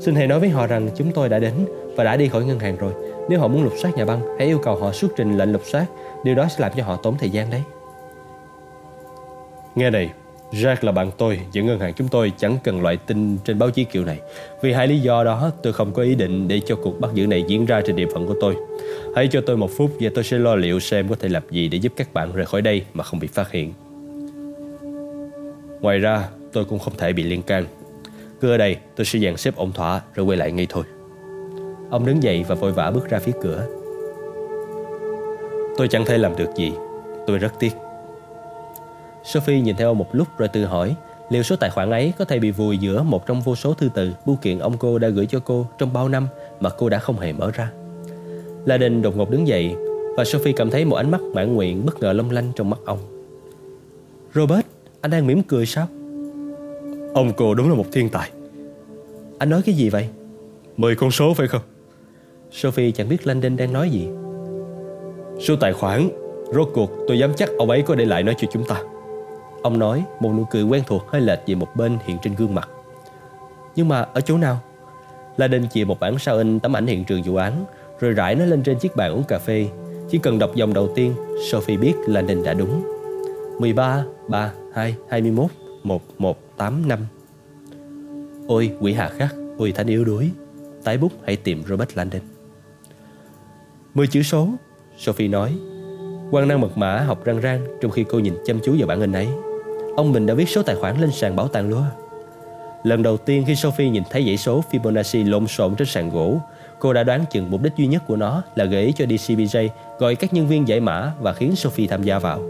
Xin hãy nói với họ rằng chúng tôi đã đến và đã đi khỏi ngân hàng rồi. Nếu họ muốn lục soát nhà băng, hãy yêu cầu họ xuất trình lệnh lục soát. Điều đó sẽ làm cho họ tốn thời gian đấy. Nghe này, Jack là bạn tôi, những ngân hàng chúng tôi chẳng cần loại tin trên báo chí kiểu này. Vì hai lý do đó, tôi không có ý định để cho cuộc bắt giữ này diễn ra trên địa phận của tôi. Hãy cho tôi một phút và tôi sẽ lo liệu xem có thể làm gì để giúp các bạn rời khỏi đây mà không bị phát hiện. Ngoài ra, tôi cũng không thể bị liên can. Cứ ở đây, tôi sẽ dàn xếp ổn thỏa rồi quay lại ngay thôi. Ông đứng dậy và vội vã bước ra phía cửa. Tôi chẳng thể làm được gì. Tôi rất tiếc. Sophie nhìn theo một lúc rồi tự hỏi liệu số tài khoản ấy có thể bị vùi giữa một trong vô số thư từ bưu kiện ông cô đã gửi cho cô trong bao năm mà cô đã không hề mở ra. La Đình đột ngột đứng dậy và Sophie cảm thấy một ánh mắt mãn nguyện bất ngờ long lanh trong mắt ông. Robert, anh đang mỉm cười sao? Ông cô đúng là một thiên tài. Anh nói cái gì vậy? Mười con số phải không? Sophie chẳng biết Landon đang nói gì. Số tài khoản, rốt cuộc tôi dám chắc ông ấy có để lại nó cho chúng ta. Ông nói một nụ cười quen thuộc hơi lệch về một bên hiện trên gương mặt. Nhưng mà ở chỗ nào? Landon chìa một bản sao in tấm ảnh hiện trường vụ án rồi rải nó lên trên chiếc bàn uống cà phê. Chỉ cần đọc dòng đầu tiên, Sophie biết Landon đã đúng. 13, 3, 2, 21, 1, 1, 8, 5. Ôi quỷ hà khắc, ôi thánh yếu đuối. Tái bút hãy tìm Robert Landon. Mười chữ số, Sophie nói. Quan năng mật mã học răng rang trong khi cô nhìn chăm chú vào bản in ấy. Ông mình đã viết số tài khoản lên sàn bảo tàng luôn. Lần đầu tiên khi Sophie nhìn thấy dãy số Fibonacci lộn xộn trên sàn gỗ, cô đã đoán chừng mục đích duy nhất của nó là gợi ý cho DCBJ gọi các nhân viên giải mã và khiến Sophie tham gia vào.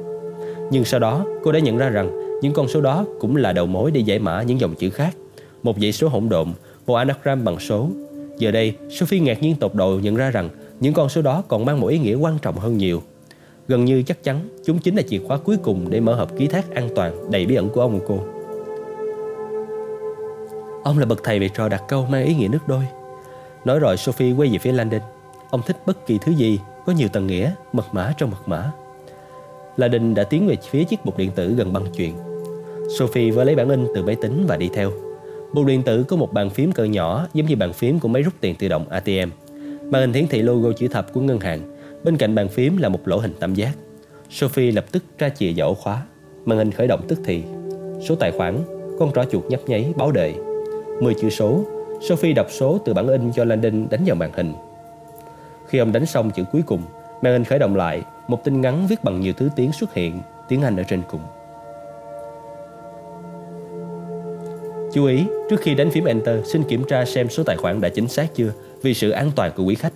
Nhưng sau đó, cô đã nhận ra rằng những con số đó cũng là đầu mối để giải mã những dòng chữ khác. Một dãy số hỗn độn, một anagram bằng số. Giờ đây, Sophie ngạc nhiên tột độ nhận ra rằng những con số đó còn mang một ý nghĩa quan trọng hơn nhiều. Gần như chắc chắn chúng chính là chìa khóa cuối cùng để mở hộp ký thác an toàn đầy bí ẩn của ông cô. Ông là bậc thầy về trò đặt câu mang ý nghĩa nước đôi. Nói rồi Sophie quay về phía Landon. Ông thích bất kỳ thứ gì có nhiều tầng nghĩa, mật mã trong mật mã. Landon đã tiến về phía chiếc bục điện tử gần băng chuyện. Sophie vừa lấy bản in từ máy tính và đi theo. Bục điện tử có một bàn phím cỡ nhỏ giống như bàn phím của máy rút tiền tự động ATM. Màn hình hiển thị logo chữ thập của ngân hàng. Bên cạnh bàn phím là một lỗ hình tam giác. Sophie lập tức ra chìa vào ổ khóa. Màn hình khởi động tức thì. Số tài khoản, con trỏ chuột nhấp nháy báo đề. 10 chữ số, Sophie đọc số từ bản in do Landon đánh vào màn hình. Khi ông đánh xong chữ cuối cùng, màn hình khởi động lại một tin ngắn viết bằng nhiều thứ tiếng xuất hiện, tiếng Anh ở trên cùng. Chú ý, trước khi đánh phím Enter, xin kiểm tra xem số tài khoản đã chính xác chưa vì sự an toàn của quý khách.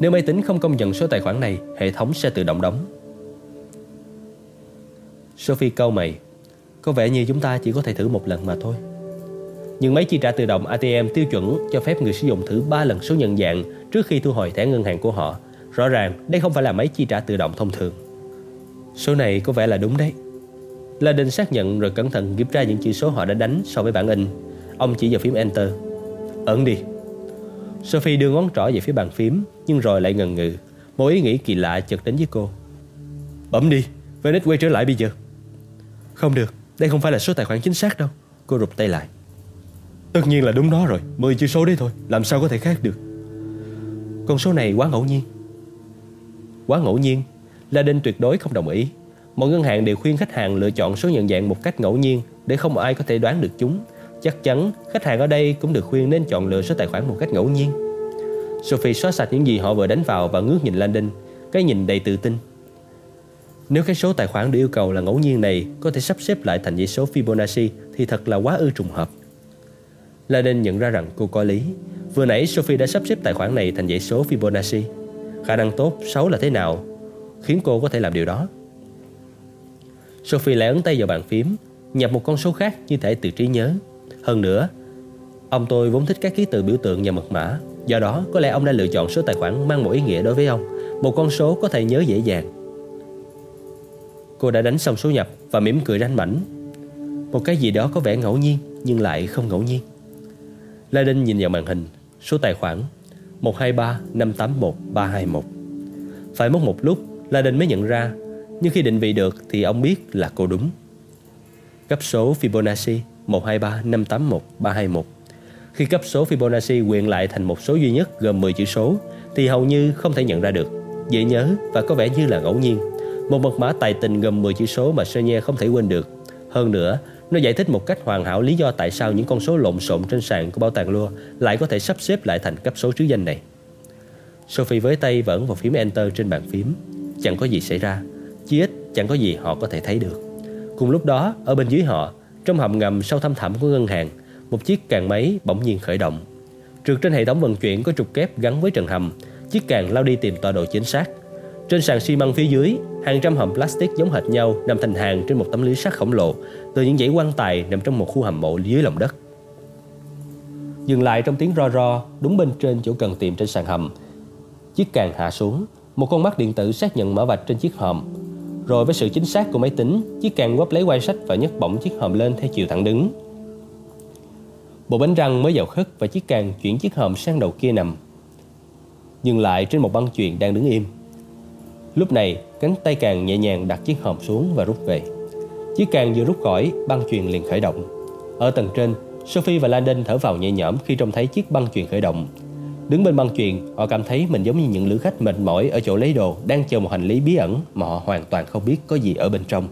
Nếu máy tính không công nhận số tài khoản này, hệ thống sẽ tự động đóng. Sophie câu mày, có vẻ như chúng ta chỉ có thể thử một lần mà thôi. Nhưng máy chi trả tự động ATM tiêu chuẩn cho phép người sử dụng thử 3 lần số nhận dạng trước khi thu hồi thẻ ngân hàng của họ. Rõ ràng, đây không phải là máy chi trả tự động thông thường. Số này có vẻ là đúng đấy. La Đình xác nhận rồi cẩn thận kiểm tra những chữ số họ đã đánh so với bản in. Ông chỉ vào phím Enter. Ấn đi. Sophie đưa ngón trỏ về phía bàn phím, nhưng rồi lại ngần ngừ. Một ý nghĩ kỳ lạ chợt đến với cô. Bấm đi, Venice quay trở lại bây giờ. Không được, đây không phải là số tài khoản chính xác đâu. Cô rụt tay lại. Tất nhiên là đúng đó rồi, 10 chữ số đấy thôi, làm sao có thể khác được. Con số này quá ngẫu nhiên. Quá ngẫu nhiên, La Đinh tuyệt đối không đồng ý. Mọi ngân hàng đều khuyên khách hàng lựa chọn số nhận dạng một cách ngẫu nhiên để không ai có thể đoán được chúng. Chắc chắn khách hàng ở đây cũng được khuyên nên chọn lựa số tài khoản một cách ngẫu nhiên. Sophie xóa sạch những gì họ vừa đánh vào và ngước nhìn Landon, cái nhìn đầy tự tin. Nếu cái số tài khoản được yêu cầu là ngẫu nhiên này có thể sắp xếp lại thành dãy số Fibonacci thì thật là quá ư trùng hợp. Landon nhận ra rằng cô có lý. Vừa nãy Sophie đã sắp xếp tài khoản này thành dãy số Fibonacci. Khả năng tốt, xấu là thế nào khiến cô có thể làm điều đó. Sophie lại ấn tay vào bàn phím, nhập một con số khác như thể từ trí nhớ. Hơn nữa, ông tôi vốn thích các ký tự biểu tượng và mật mã. Do đó, có lẽ ông đã lựa chọn số tài khoản mang một ý nghĩa đối với ông, một con số có thể nhớ dễ dàng. Cô đã đánh xong số nhập và mỉm cười ranh mảnh. Một cái gì đó có vẻ ngẫu nhiên nhưng lại không ngẫu nhiên. La Đinh nhìn vào màn hình, số tài khoản 123 581 321. Phải mất một lúc, La Đinh mới nhận ra nhưng khi định vị được thì ông biết là cô đúng. Cấp số Fibonacci 123 581 321 Khi cấp số Fibonacci quyện lại thành một số duy nhất gồm 10 chữ số thì hầu như không thể nhận ra được, dễ nhớ và có vẻ như là ngẫu nhiên. Một mật mã tài tình gồm 10 chữ số mà Sonia không thể quên được. Hơn nữa, nó giải thích một cách hoàn hảo lý do tại sao những con số lộn xộn trên sàn của bảo tàng lua lại có thể sắp xếp lại thành cấp số trứ danh này. Sophie với tay vẫn vào phím Enter trên bàn phím. Chẳng có gì xảy ra chí ít chẳng có gì họ có thể thấy được. Cùng lúc đó, ở bên dưới họ, trong hầm ngầm sâu thăm thẳm của ngân hàng, một chiếc càng máy bỗng nhiên khởi động. Trượt trên hệ thống vận chuyển có trục kép gắn với trần hầm, chiếc càng lao đi tìm tọa độ chính xác. Trên sàn xi măng phía dưới, hàng trăm hầm plastic giống hệt nhau nằm thành hàng trên một tấm lưới sắt khổng lồ, từ những dãy quan tài nằm trong một khu hầm mộ dưới lòng đất. Dừng lại trong tiếng ro ro, đúng bên trên chỗ cần tìm trên sàn hầm. Chiếc càng hạ xuống, một con mắt điện tử xác nhận mở vạch trên chiếc hòm rồi với sự chính xác của máy tính, chiếc càng quắp lấy quay sách và nhấc bổng chiếc hòm lên theo chiều thẳng đứng. Bộ bánh răng mới vào khất và chiếc càng chuyển chiếc hòm sang đầu kia nằm. Dừng lại trên một băng chuyền đang đứng im. Lúc này, cánh tay càng nhẹ nhàng đặt chiếc hòm xuống và rút về. Chiếc càng vừa rút khỏi, băng chuyền liền khởi động. Ở tầng trên, Sophie và Landon thở vào nhẹ nhõm khi trông thấy chiếc băng chuyền khởi động Đứng bên băng chuyền, họ cảm thấy mình giống như những lữ khách mệt mỏi ở chỗ lấy đồ đang chờ một hành lý bí ẩn mà họ hoàn toàn không biết có gì ở bên trong.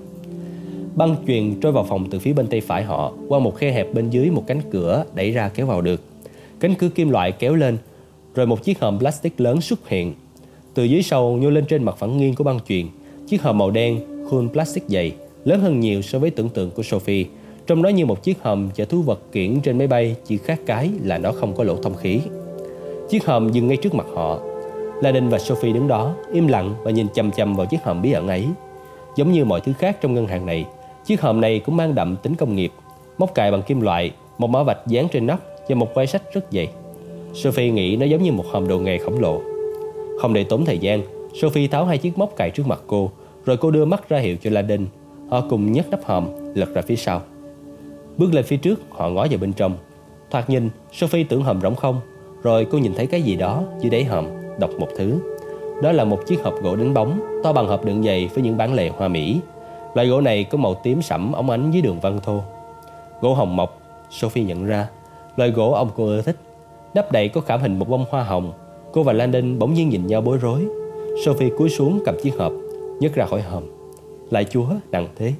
Băng chuyền trôi vào phòng từ phía bên tay phải họ qua một khe hẹp bên dưới một cánh cửa đẩy ra kéo vào được. Cánh cửa kim loại kéo lên, rồi một chiếc hòm plastic lớn xuất hiện. Từ dưới sâu nhô lên trên mặt phẳng nghiêng của băng chuyền, chiếc hòm màu đen, khuôn plastic dày, lớn hơn nhiều so với tưởng tượng của Sophie. Trong đó như một chiếc hòm chở thú vật kiển trên máy bay chỉ khác cái là nó không có lỗ thông khí. Chiếc hòm dừng ngay trước mặt họ. Laden và Sophie đứng đó, im lặng và nhìn chăm chăm vào chiếc hòm bí ẩn ấy. Giống như mọi thứ khác trong ngân hàng này, chiếc hòm này cũng mang đậm tính công nghiệp, móc cài bằng kim loại, một mã vạch dán trên nắp và một quai sách rất dày. Sophie nghĩ nó giống như một hòm đồ nghề khổng lồ. Không để tốn thời gian, Sophie tháo hai chiếc móc cài trước mặt cô, rồi cô đưa mắt ra hiệu cho Laden. Họ cùng nhấc nắp hòm, lật ra phía sau. Bước lên phía trước, họ ngó vào bên trong. Thoạt nhìn, Sophie tưởng hòm rỗng không, rồi cô nhìn thấy cái gì đó dưới đáy hòm, Đọc một thứ. Đó là một chiếc hộp gỗ đánh bóng, To bằng hộp đựng giày với những bản lề hoa mỹ. Loại gỗ này có màu tím sẫm ống ánh dưới đường văn thô. Gỗ hồng mộc Sophie nhận ra, Loại gỗ ông cô ưa thích. Nắp đậy có khảm hình một bông hoa hồng. Cô và Landon bỗng nhiên nhìn nhau bối rối. Sophie cúi xuống cầm chiếc hộp, nhấc ra khỏi hòm. Lại chúa nặng thế.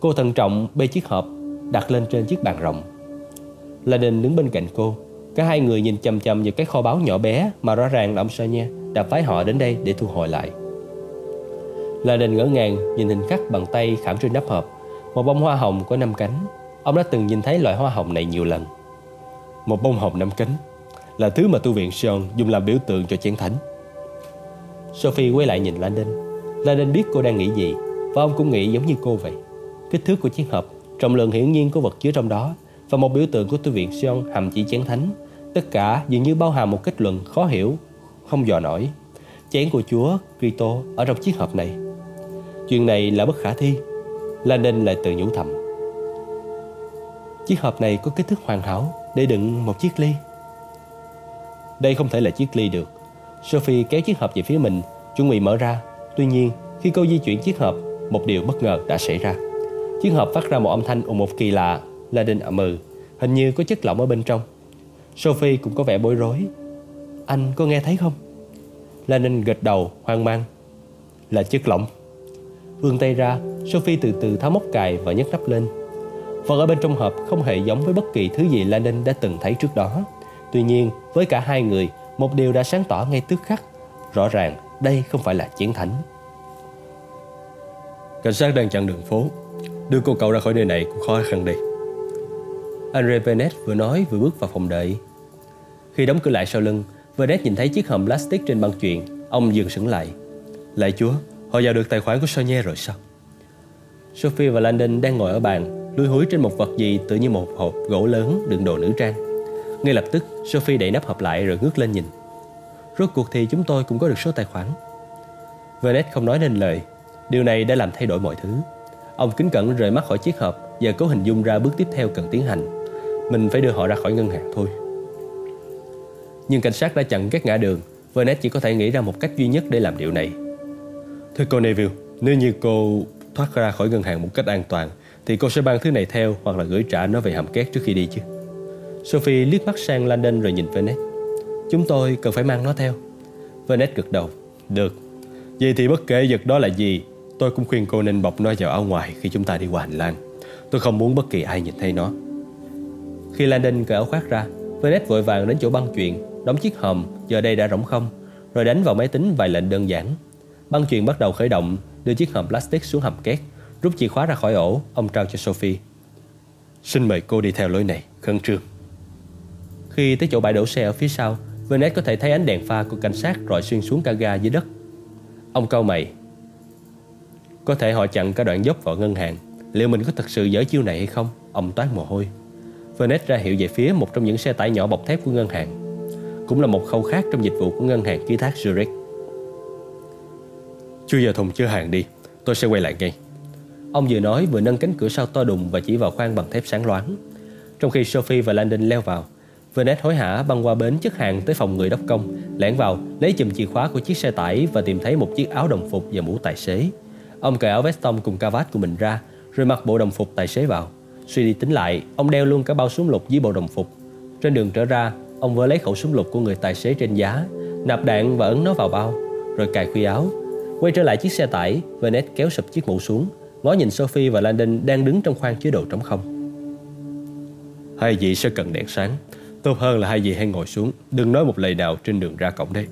Cô thận trọng bê chiếc hộp, Đặt lên trên chiếc bàn rộng. Landon đứng bên cạnh cô. Cả hai người nhìn chầm chầm vào cái kho báu nhỏ bé mà rõ ràng là ông Sonia đã phái họ đến đây để thu hồi lại. Là Đình ngỡ ngàng nhìn hình khắc bằng tay khảm trên nắp hộp, Một bông hoa hồng có năm cánh. Ông đã từng nhìn thấy loại hoa hồng này nhiều lần. Một bông hồng năm cánh Là thứ mà tu viện Sion dùng làm biểu tượng cho chiến thánh. Sophie quay lại nhìn Landon Landon biết cô đang nghĩ gì, Và ông cũng nghĩ giống như cô vậy. Kích thước của chiếc hộp, Trọng lượng hiển nhiên của vật chứa trong đó và một biểu tượng của tu viện Sion hàm chỉ chén thánh. Tất cả dường như bao hàm một kết luận khó hiểu, Không dò nổi. Chén của Chúa Kitô ở trong chiếc hộp này. Chuyện này là bất khả thi Landon lại tự nhủ thầm. Chiếc hộp này có kích thước hoàn hảo Để đựng một chiếc ly. Đây không thể là chiếc ly được. Sophie kéo chiếc hộp về phía mình, Chuẩn bị mở ra. Tuy nhiên, khi cô di chuyển chiếc hộp, Một điều bất ngờ đã xảy ra. Chiếc hộp phát ra một âm thanh ồn một kỳ lạ. Landon ậm ừ Hình như có chất lỏng ở bên trong. Sophie cũng có vẻ bối rối. Anh có nghe thấy không? Landon gật đầu, hoang mang. Là chất lỏng. Vươn tay ra, Sophie từ từ tháo móc cài và nhấc nắp lên. Vật ở bên trong hộp không hề giống với bất kỳ thứ gì Landon đã từng thấy trước đó. Tuy nhiên, với cả hai người, Một điều đã sáng tỏ ngay tức khắc. Rõ ràng, đây không phải là chiến thánh. Cảnh sát đang chặn đường phố. Đưa cô cậu ra khỏi nơi này cũng khó khăn đi Andre Bennett vừa nói vừa bước vào phòng đợi. Khi đóng cửa lại sau lưng, Bennett nhìn thấy chiếc hòm plastic trên băng chuyền. Ông dừng sững lại. Lạy chúa Họ vào được tài khoản của Sonia rồi sao? Sophie và Landon đang ngồi ở bàn Lùi húi trên một vật gì tự như một hộp gỗ lớn đựng đồ nữ trang. Ngay lập tức, Sophie đẩy nắp hộp lại rồi ngước lên nhìn. Rốt cuộc thì chúng tôi cũng có được số tài khoản. Vernet không nói nên lời. Điều này đã làm thay đổi mọi thứ. Ông kính cẩn rời mắt khỏi chiếc hộp Và cố hình dung ra bước tiếp theo cần tiến hành. Mình phải đưa họ ra khỏi ngân hàng thôi. Nhưng cảnh sát đã chặn các ngã đường Vernet chỉ có thể nghĩ ra một cách duy nhất để làm điều này. Thưa cô Neville, Nếu như cô thoát ra khỏi ngân hàng một cách an toàn, Thì cô sẽ mang thứ này theo Hoặc là gửi trả nó về hầm két trước khi đi chứ? Sophie liếc mắt sang London rồi nhìn Vernet Chúng tôi cần phải mang nó theo. Vernet gật đầu. Được. Vậy thì bất kể vật đó là gì, Tôi cũng khuyên cô nên bọc nó vào áo ngoài khi chúng ta đi qua hành lang. Tôi không muốn bất kỳ ai nhìn thấy nó. Khi Landon cởi áo khoác ra Vernet vội vàng đến chỗ băng chuyện Đóng chiếc hòm, giờ đây đã rỗng không, Rồi đánh vào máy tính vài lệnh đơn giản. Băng chuyền bắt đầu khởi động, Đưa chiếc hòm plastic xuống hầm két, Rút chìa khóa ra khỏi ổ, Ông trao cho Sophie. Xin mời cô đi theo lối này, Khẩn trương. Khi tới chỗ bãi đổ xe ở phía sau Vernet có thể thấy ánh đèn pha của cảnh sát rọi xuyên xuống cả ga dưới đất. Ông cau mày. Có thể họ chặn cả đoạn dốc vào ngân hàng, Liệu mình có thật sự dở chiêu này hay không? Ông toát mồ hôi. Vernet ra hiệu về phía một trong những xe tải nhỏ bọc thép của ngân hàng. Cũng là một khâu khác trong dịch vụ của ngân hàng ký thác Zurich. Chưa giờ thùng chứa hàng đi, Tôi sẽ quay lại ngay. Ông vừa nói vừa nâng cánh cửa sau to đùng và chỉ vào khoang bằng thép sáng loáng. Trong khi Sophie và Landon leo vào Vernet hối hả băng qua bến chất hàng tới phòng người đốc công, Lẻn vào, lấy chùm chìa khóa của chiếc xe tải Và tìm thấy một chiếc áo đồng phục và mũ tài xế. Ông cởi áo veston cùng cà vạt của mình ra, Rồi mặc bộ đồng phục tài xế vào. Suy đi tính lại Ông đeo luôn cả bao súng lục dưới bộ đồng phục. Trên đường trở ra Ông vừa lấy khẩu súng lục của người tài xế trên giá Nạp đạn và ấn nó vào bao Rồi cài khuy áo. Quay trở lại chiếc xe tải Vernet kéo sụp chiếc mũ xuống. Ngó nhìn Sophie và Landon đang đứng trong khoang chứa đồ trống không. Hai vị sẽ cần đèn sáng. Tốt hơn là hai vị hãy ngồi xuống. Đừng nói một lời nào trên đường ra cổng đấy.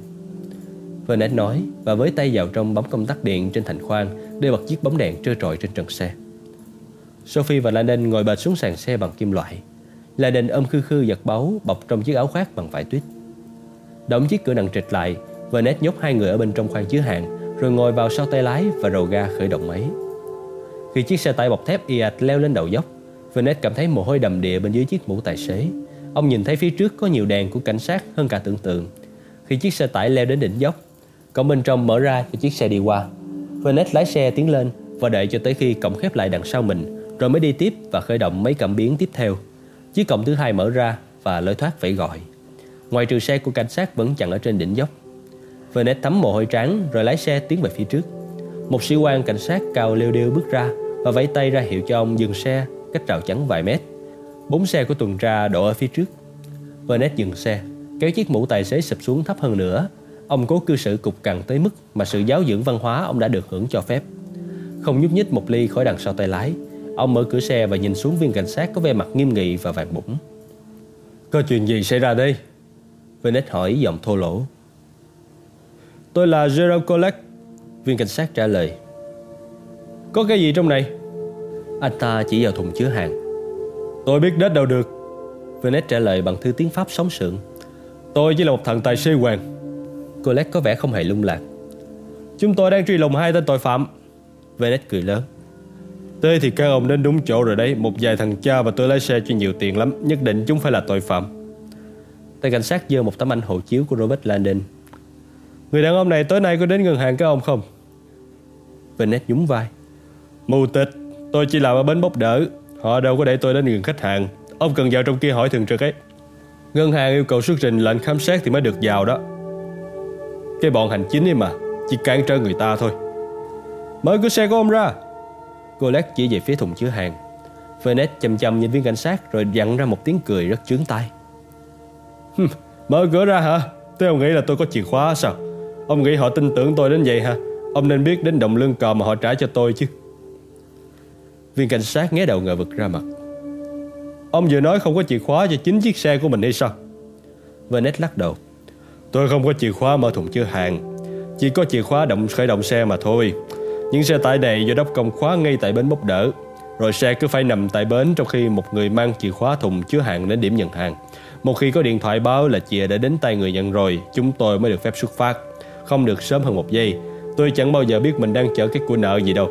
Vernet nói Và với tay vào trong bấm công tắc điện trên thành khoang Để bật chiếc bóng đèn trơ trọi trên trần xe Sophie và Landon ngồi bệt xuống sàn xe bằng kim loại. Landon ôm khư khư giật báu Bọc trong chiếc áo khoác bằng vải tuyết. Đóng chiếc cửa nặng trịch lại Vernet nhốt hai người ở bên trong khoang chứa hàng Rồi ngồi vào sau tay lái và rầu ga khởi động máy. Khi chiếc xe tải bọc thép Iat leo lên đầu dốc Vernet cảm thấy mồ hôi đầm đìa bên dưới chiếc mũ tài xế. Ông nhìn thấy phía trước có nhiều đèn của cảnh sát hơn cả tưởng tượng. Khi chiếc xe tải leo đến đỉnh dốc, cổng bên trong mở ra cho chiếc xe đi qua. Vernet lái xe tiến lên và đợi cho tới khi cổng khép lại đằng sau mình, rồi mới đi tiếp và khởi động mấy cảm biến tiếp theo. Chiếc cổng thứ hai mở ra và lối thoát phải gọi. Ngoài trừ xe của cảnh sát vẫn chặn ở trên đỉnh dốc. Vernet thấm mồ hôi trắng rồi lái xe tiến về phía trước. Một sĩ quan cảnh sát cao lêu đêu bước ra và vẫy tay ra hiệu cho ông dừng xe cách rào chắn vài mét. Bốn xe của tuần tra đổ ở phía trước Vernet dừng xe, Kéo chiếc mũ tài xế sụp xuống thấp hơn nữa Ông cố cư xử cục cằn tới mức Mà sự giáo dưỡng văn hóa ông đã được hưởng cho phép Không nhúc nhích một ly khỏi đằng sau tay lái Ông mở cửa xe và nhìn xuống viên cảnh sát Có vẻ mặt nghiêm nghị và vàng bụng Có chuyện gì xảy ra đây? Vernet hỏi giọng thô lỗ. Tôi là Gerald Collect Viên cảnh sát trả lời. Có cái gì trong này? Anh ta chỉ vào thùng chứa hàng. Tôi biết đến đâu được. Venet trả lời bằng thư tiếng Pháp sống sượng. Tôi chỉ là một thằng tài xế hoàng. Colette có vẻ không hề lung lạc. Chúng tôi đang truy lùng hai tên tội phạm. Venet cười lớn Tê thì các ông đến đúng chỗ rồi đấy. Một vài thằng cha và tôi lái xe cho nhiều tiền lắm, Nhất định chúng phải là tội phạm. Tay cảnh sát giơ một tấm ảnh hộ chiếu của Robert Landon. Người đàn ông này tối nay có đến ngân hàng các ông không? Venet nhún vai. Mù tịch Tôi chỉ làm ở bến bốc đỡ. Họ đâu có để tôi đến gần khách hàng. Ông cần vào trong kia hỏi thường trực ấy. Ngân hàng yêu cầu xuất trình lệnh khám xét thì mới được vào đó. Cái bọn hành chính ấy mà, Chỉ cản trở người ta thôi. Mở cửa xe của ông ra. Colette chỉ về phía thùng chứa hàng. Venet chăm chăm nhìn viên cảnh sát Rồi dặn ra một tiếng cười rất chướng tai. Mở cửa ra hả? Thế ông nghĩ là tôi có chìa khóa sao? Ông nghĩ họ tin tưởng tôi đến vậy hả? Ông nên biết đến động lương cò mà họ trả cho tôi chứ. Viên cảnh sát nghe đầu ngờ vực ra mặt. Ông vừa nói không có chìa khóa cho chính chiếc xe của mình hay sao? Venet lắc đầu. Tôi không có chìa khóa mở thùng chứa hàng. Chỉ có chìa khóa động khởi động xe mà thôi những xe tải này do đốc công khóa ngay tại bến bốc đỡ. Rồi xe cứ phải nằm tại bến Trong khi một người mang chìa khóa thùng chứa hàng đến điểm nhận hàng. Một khi có điện thoại báo là chìa đã đến tay người nhận rồi, Chúng tôi mới được phép xuất phát. Không được sớm hơn một giây. Tôi chẳng bao giờ biết mình đang chở cái của nợ gì đâu.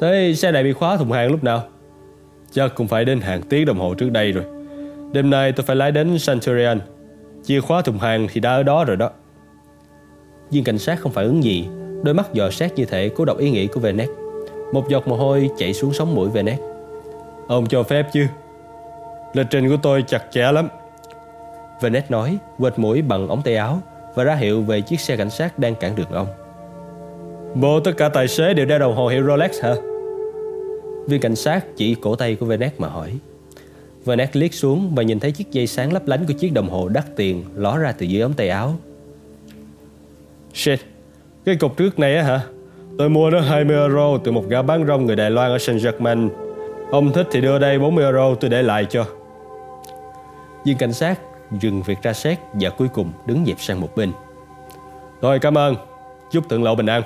Thế xe này bị khóa thùng hàng lúc nào? Chắc cũng phải đến hàng tiếng đồng hồ trước đây rồi. Đêm nay tôi phải lái đến Centurion. Chìa khóa thùng hàng thì đã ở đó rồi đó. Viên cảnh sát không phản ứng gì. Đôi mắt dò sát như thể cố đọc ý nghĩ của Venet Một giọt mồ hôi chảy xuống sống mũi Venet Ông cho phép chứ? Lịch trình của tôi chặt chẽ lắm. Venet nói quệt mũi bằng ống tay áo Và ra hiệu về chiếc xe cảnh sát đang cản đường ông. Bộ tất cả tài xế đều đeo đồng hồ hiệu Rolex hả? Viên cảnh sát chỉ cổ tay của Venet mà hỏi. Venet liếc xuống và nhìn thấy chiếc dây sáng lấp lánh của chiếc đồng hồ đắt tiền ló ra từ dưới ống tay áo. Shit, cái cục trước này á hả? Tôi mua nó 20 euro từ một gã bán rong người Đài Loan ở Saint-Germain. Ông thích thì đưa đây 40 euro tôi để lại cho. Viên cảnh sát dừng việc tra xét và cuối cùng đứng dẹp sang một bên. Rồi cảm ơn, chúc thượng lộ bình an.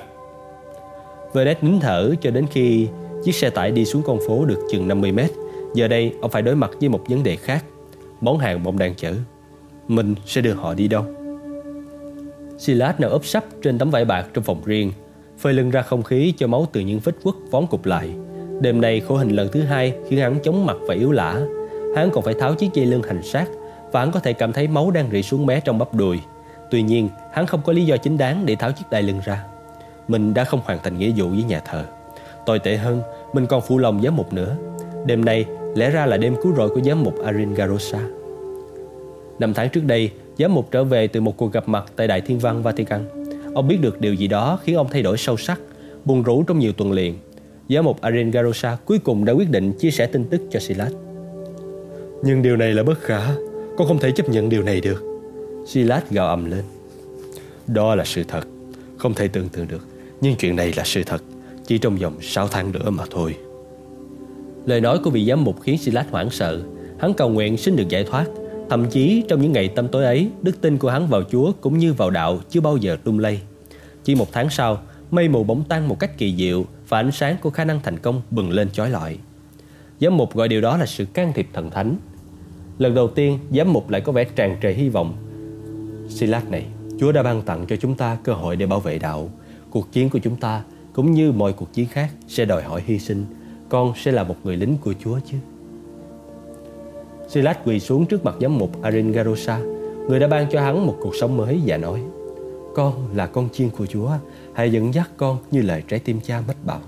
Venet nín thở cho đến khi chiếc xe tải đi xuống con phố được chừng 50 mét. Giờ đây ông phải đối mặt với một vấn đề khác. Món hàng ông đang chở. Mình sẽ đưa họ đi đâu? Silas nằm ốp sắp trên tấm vải bạc trong phòng riêng, phơi lưng ra không khí cho máu từ những vết quất vón cục lại. Đêm nay khổ hình lần thứ hai khiến hắn chóng mặt và yếu lả. Hắn còn phải tháo chiếc dây lưng hành sát và hắn có thể cảm thấy máu đang rỉ xuống mé trong bắp đùi. Tuy nhiên, hắn không có lý do chính đáng để tháo chiếc đai lưng ra. Mình đã không hoàn thành nghĩa vụ với nhà thờ. Tồi tệ hơn, mình còn phụ lòng giám mục nữa. Đêm nay lẽ ra là đêm cứu rỗi của giám mục Arin Garosa. Năm tháng trước đây, giám mục trở về từ một cuộc gặp mặt tại Đại Thiên Văn Vatican. Ông biết được điều gì đó khiến ông thay đổi sâu sắc, buồn rũ trong nhiều tuần liền. Giám mục Arin Garosa cuối cùng đã quyết định chia sẻ tin tức cho Silas. Nhưng điều này là bất khả, con không thể chấp nhận điều này được. Silas gào ầm lên. Đó là sự thật, không thể tưởng tượng được. Nhưng chuyện này là sự thật, chỉ trong vòng 6 tháng nữa mà thôi. Lời nói của vị giám mục khiến Silas hoảng sợ. Hắn cầu nguyện xin được giải thoát. Thậm chí trong những ngày tâm tối ấy, đức tin của hắn vào Chúa cũng như vào đạo chưa bao giờ lung lay. Chỉ một tháng sau, mây mù bỗng tan một cách kỳ diệu và ánh sáng của khả năng thành công bừng lên chói lọi. Giám mục gọi điều đó là sự can thiệp thần thánh. Lần đầu tiên, giám mục lại có vẻ tràn trề hy vọng. Silas này, Chúa đã ban tặng cho chúng ta cơ hội để bảo vệ đạo. Cuộc chiến của chúng ta, cũng như mọi cuộc chiến khác, sẽ đòi hỏi hy sinh. Con sẽ là một người lính của Chúa chứ. Silas quỳ xuống trước mặt giám mục Arin Garosa, người đã ban cho hắn một cuộc sống mới và nói Con là con chiên của Chúa, hãy dẫn dắt con như lời trái tim cha mách bảo.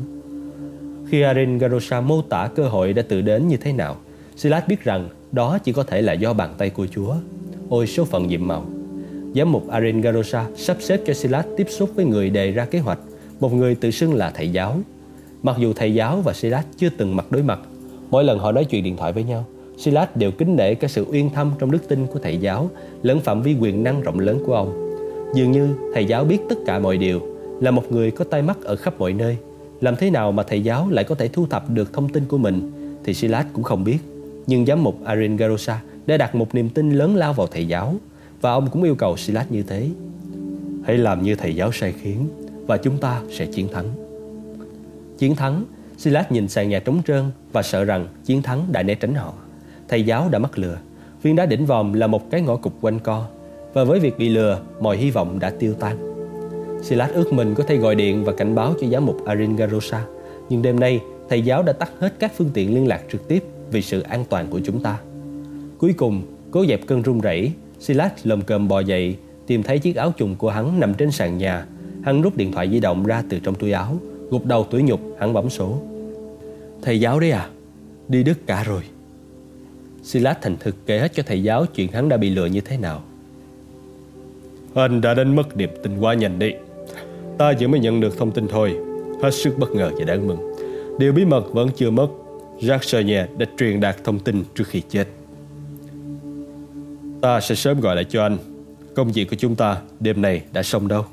Khi Arin Garosa mô tả cơ hội đã tự đến như thế nào, Silas biết rằng đó chỉ có thể là do bàn tay của Chúa. Ôi số phận nhiệm màu. Giám mục Arin Garosa sắp xếp cho Silas tiếp xúc với người đề ra kế hoạch, một người tự xưng là thầy giáo. Mặc dù thầy giáo và Silas chưa từng mặt đối mặt, mỗi lần họ nói chuyện điện thoại với nhau, Silas đều kính nể cả sự uyên thâm trong đức tin của thầy giáo lẫn phạm vi quyền năng rộng lớn của ông. Dường như thầy giáo biết tất cả mọi điều, là một người có tai mắt ở khắp mọi nơi. Làm thế nào mà thầy giáo lại có thể thu thập được thông tin của mình thì Silas cũng không biết. Nhưng giám mục Arin Garosa đã đặt một niềm tin lớn lao vào thầy giáo và ông cũng yêu cầu Silas như thế. Hãy làm như thầy giáo sai khiến và chúng ta sẽ chiến thắng. Chiến thắng, Silas nhìn sàn nhà trống trơn và sợ rằng chiến thắng đã né tránh họ. Thầy giáo đã mắc lừa. Viên đá đỉnh vòm là một cái ngõ cục quanh co và với việc bị lừa, mọi hy vọng đã tiêu tan. Silas ước mình có thể gọi điện và cảnh báo cho giám mục Arin Garosa, nhưng đêm nay thầy giáo đã tắt hết các phương tiện liên lạc trực tiếp vì sự an toàn của chúng ta. Cuối cùng, cố dẹp cơn run rẩy, Silas lầm cơm bò dậy, tìm thấy chiếc áo trùng của hắn nằm trên sàn nhà. Hắn rút điện thoại di động ra từ trong túi áo, gục đầu tuổi nhục, hắn bấm số. Thầy giáo đấy à? Đi Đức cả rồi. Silas thành thực kể hết cho thầy giáo chuyện hắn đã bị lừa như thế nào. Anh đã đánh mất niềm tin quá nhanh đi. Ta chỉ mới nhận được thông tin thôi, hết sức bất ngờ và đáng mừng. Điều bí mật vẫn chưa mất. Jacques Sernier đã truyền đạt thông tin trước khi chết. Ta sẽ sớm gọi lại cho anh. Công việc của chúng ta đêm này đã xong đâu.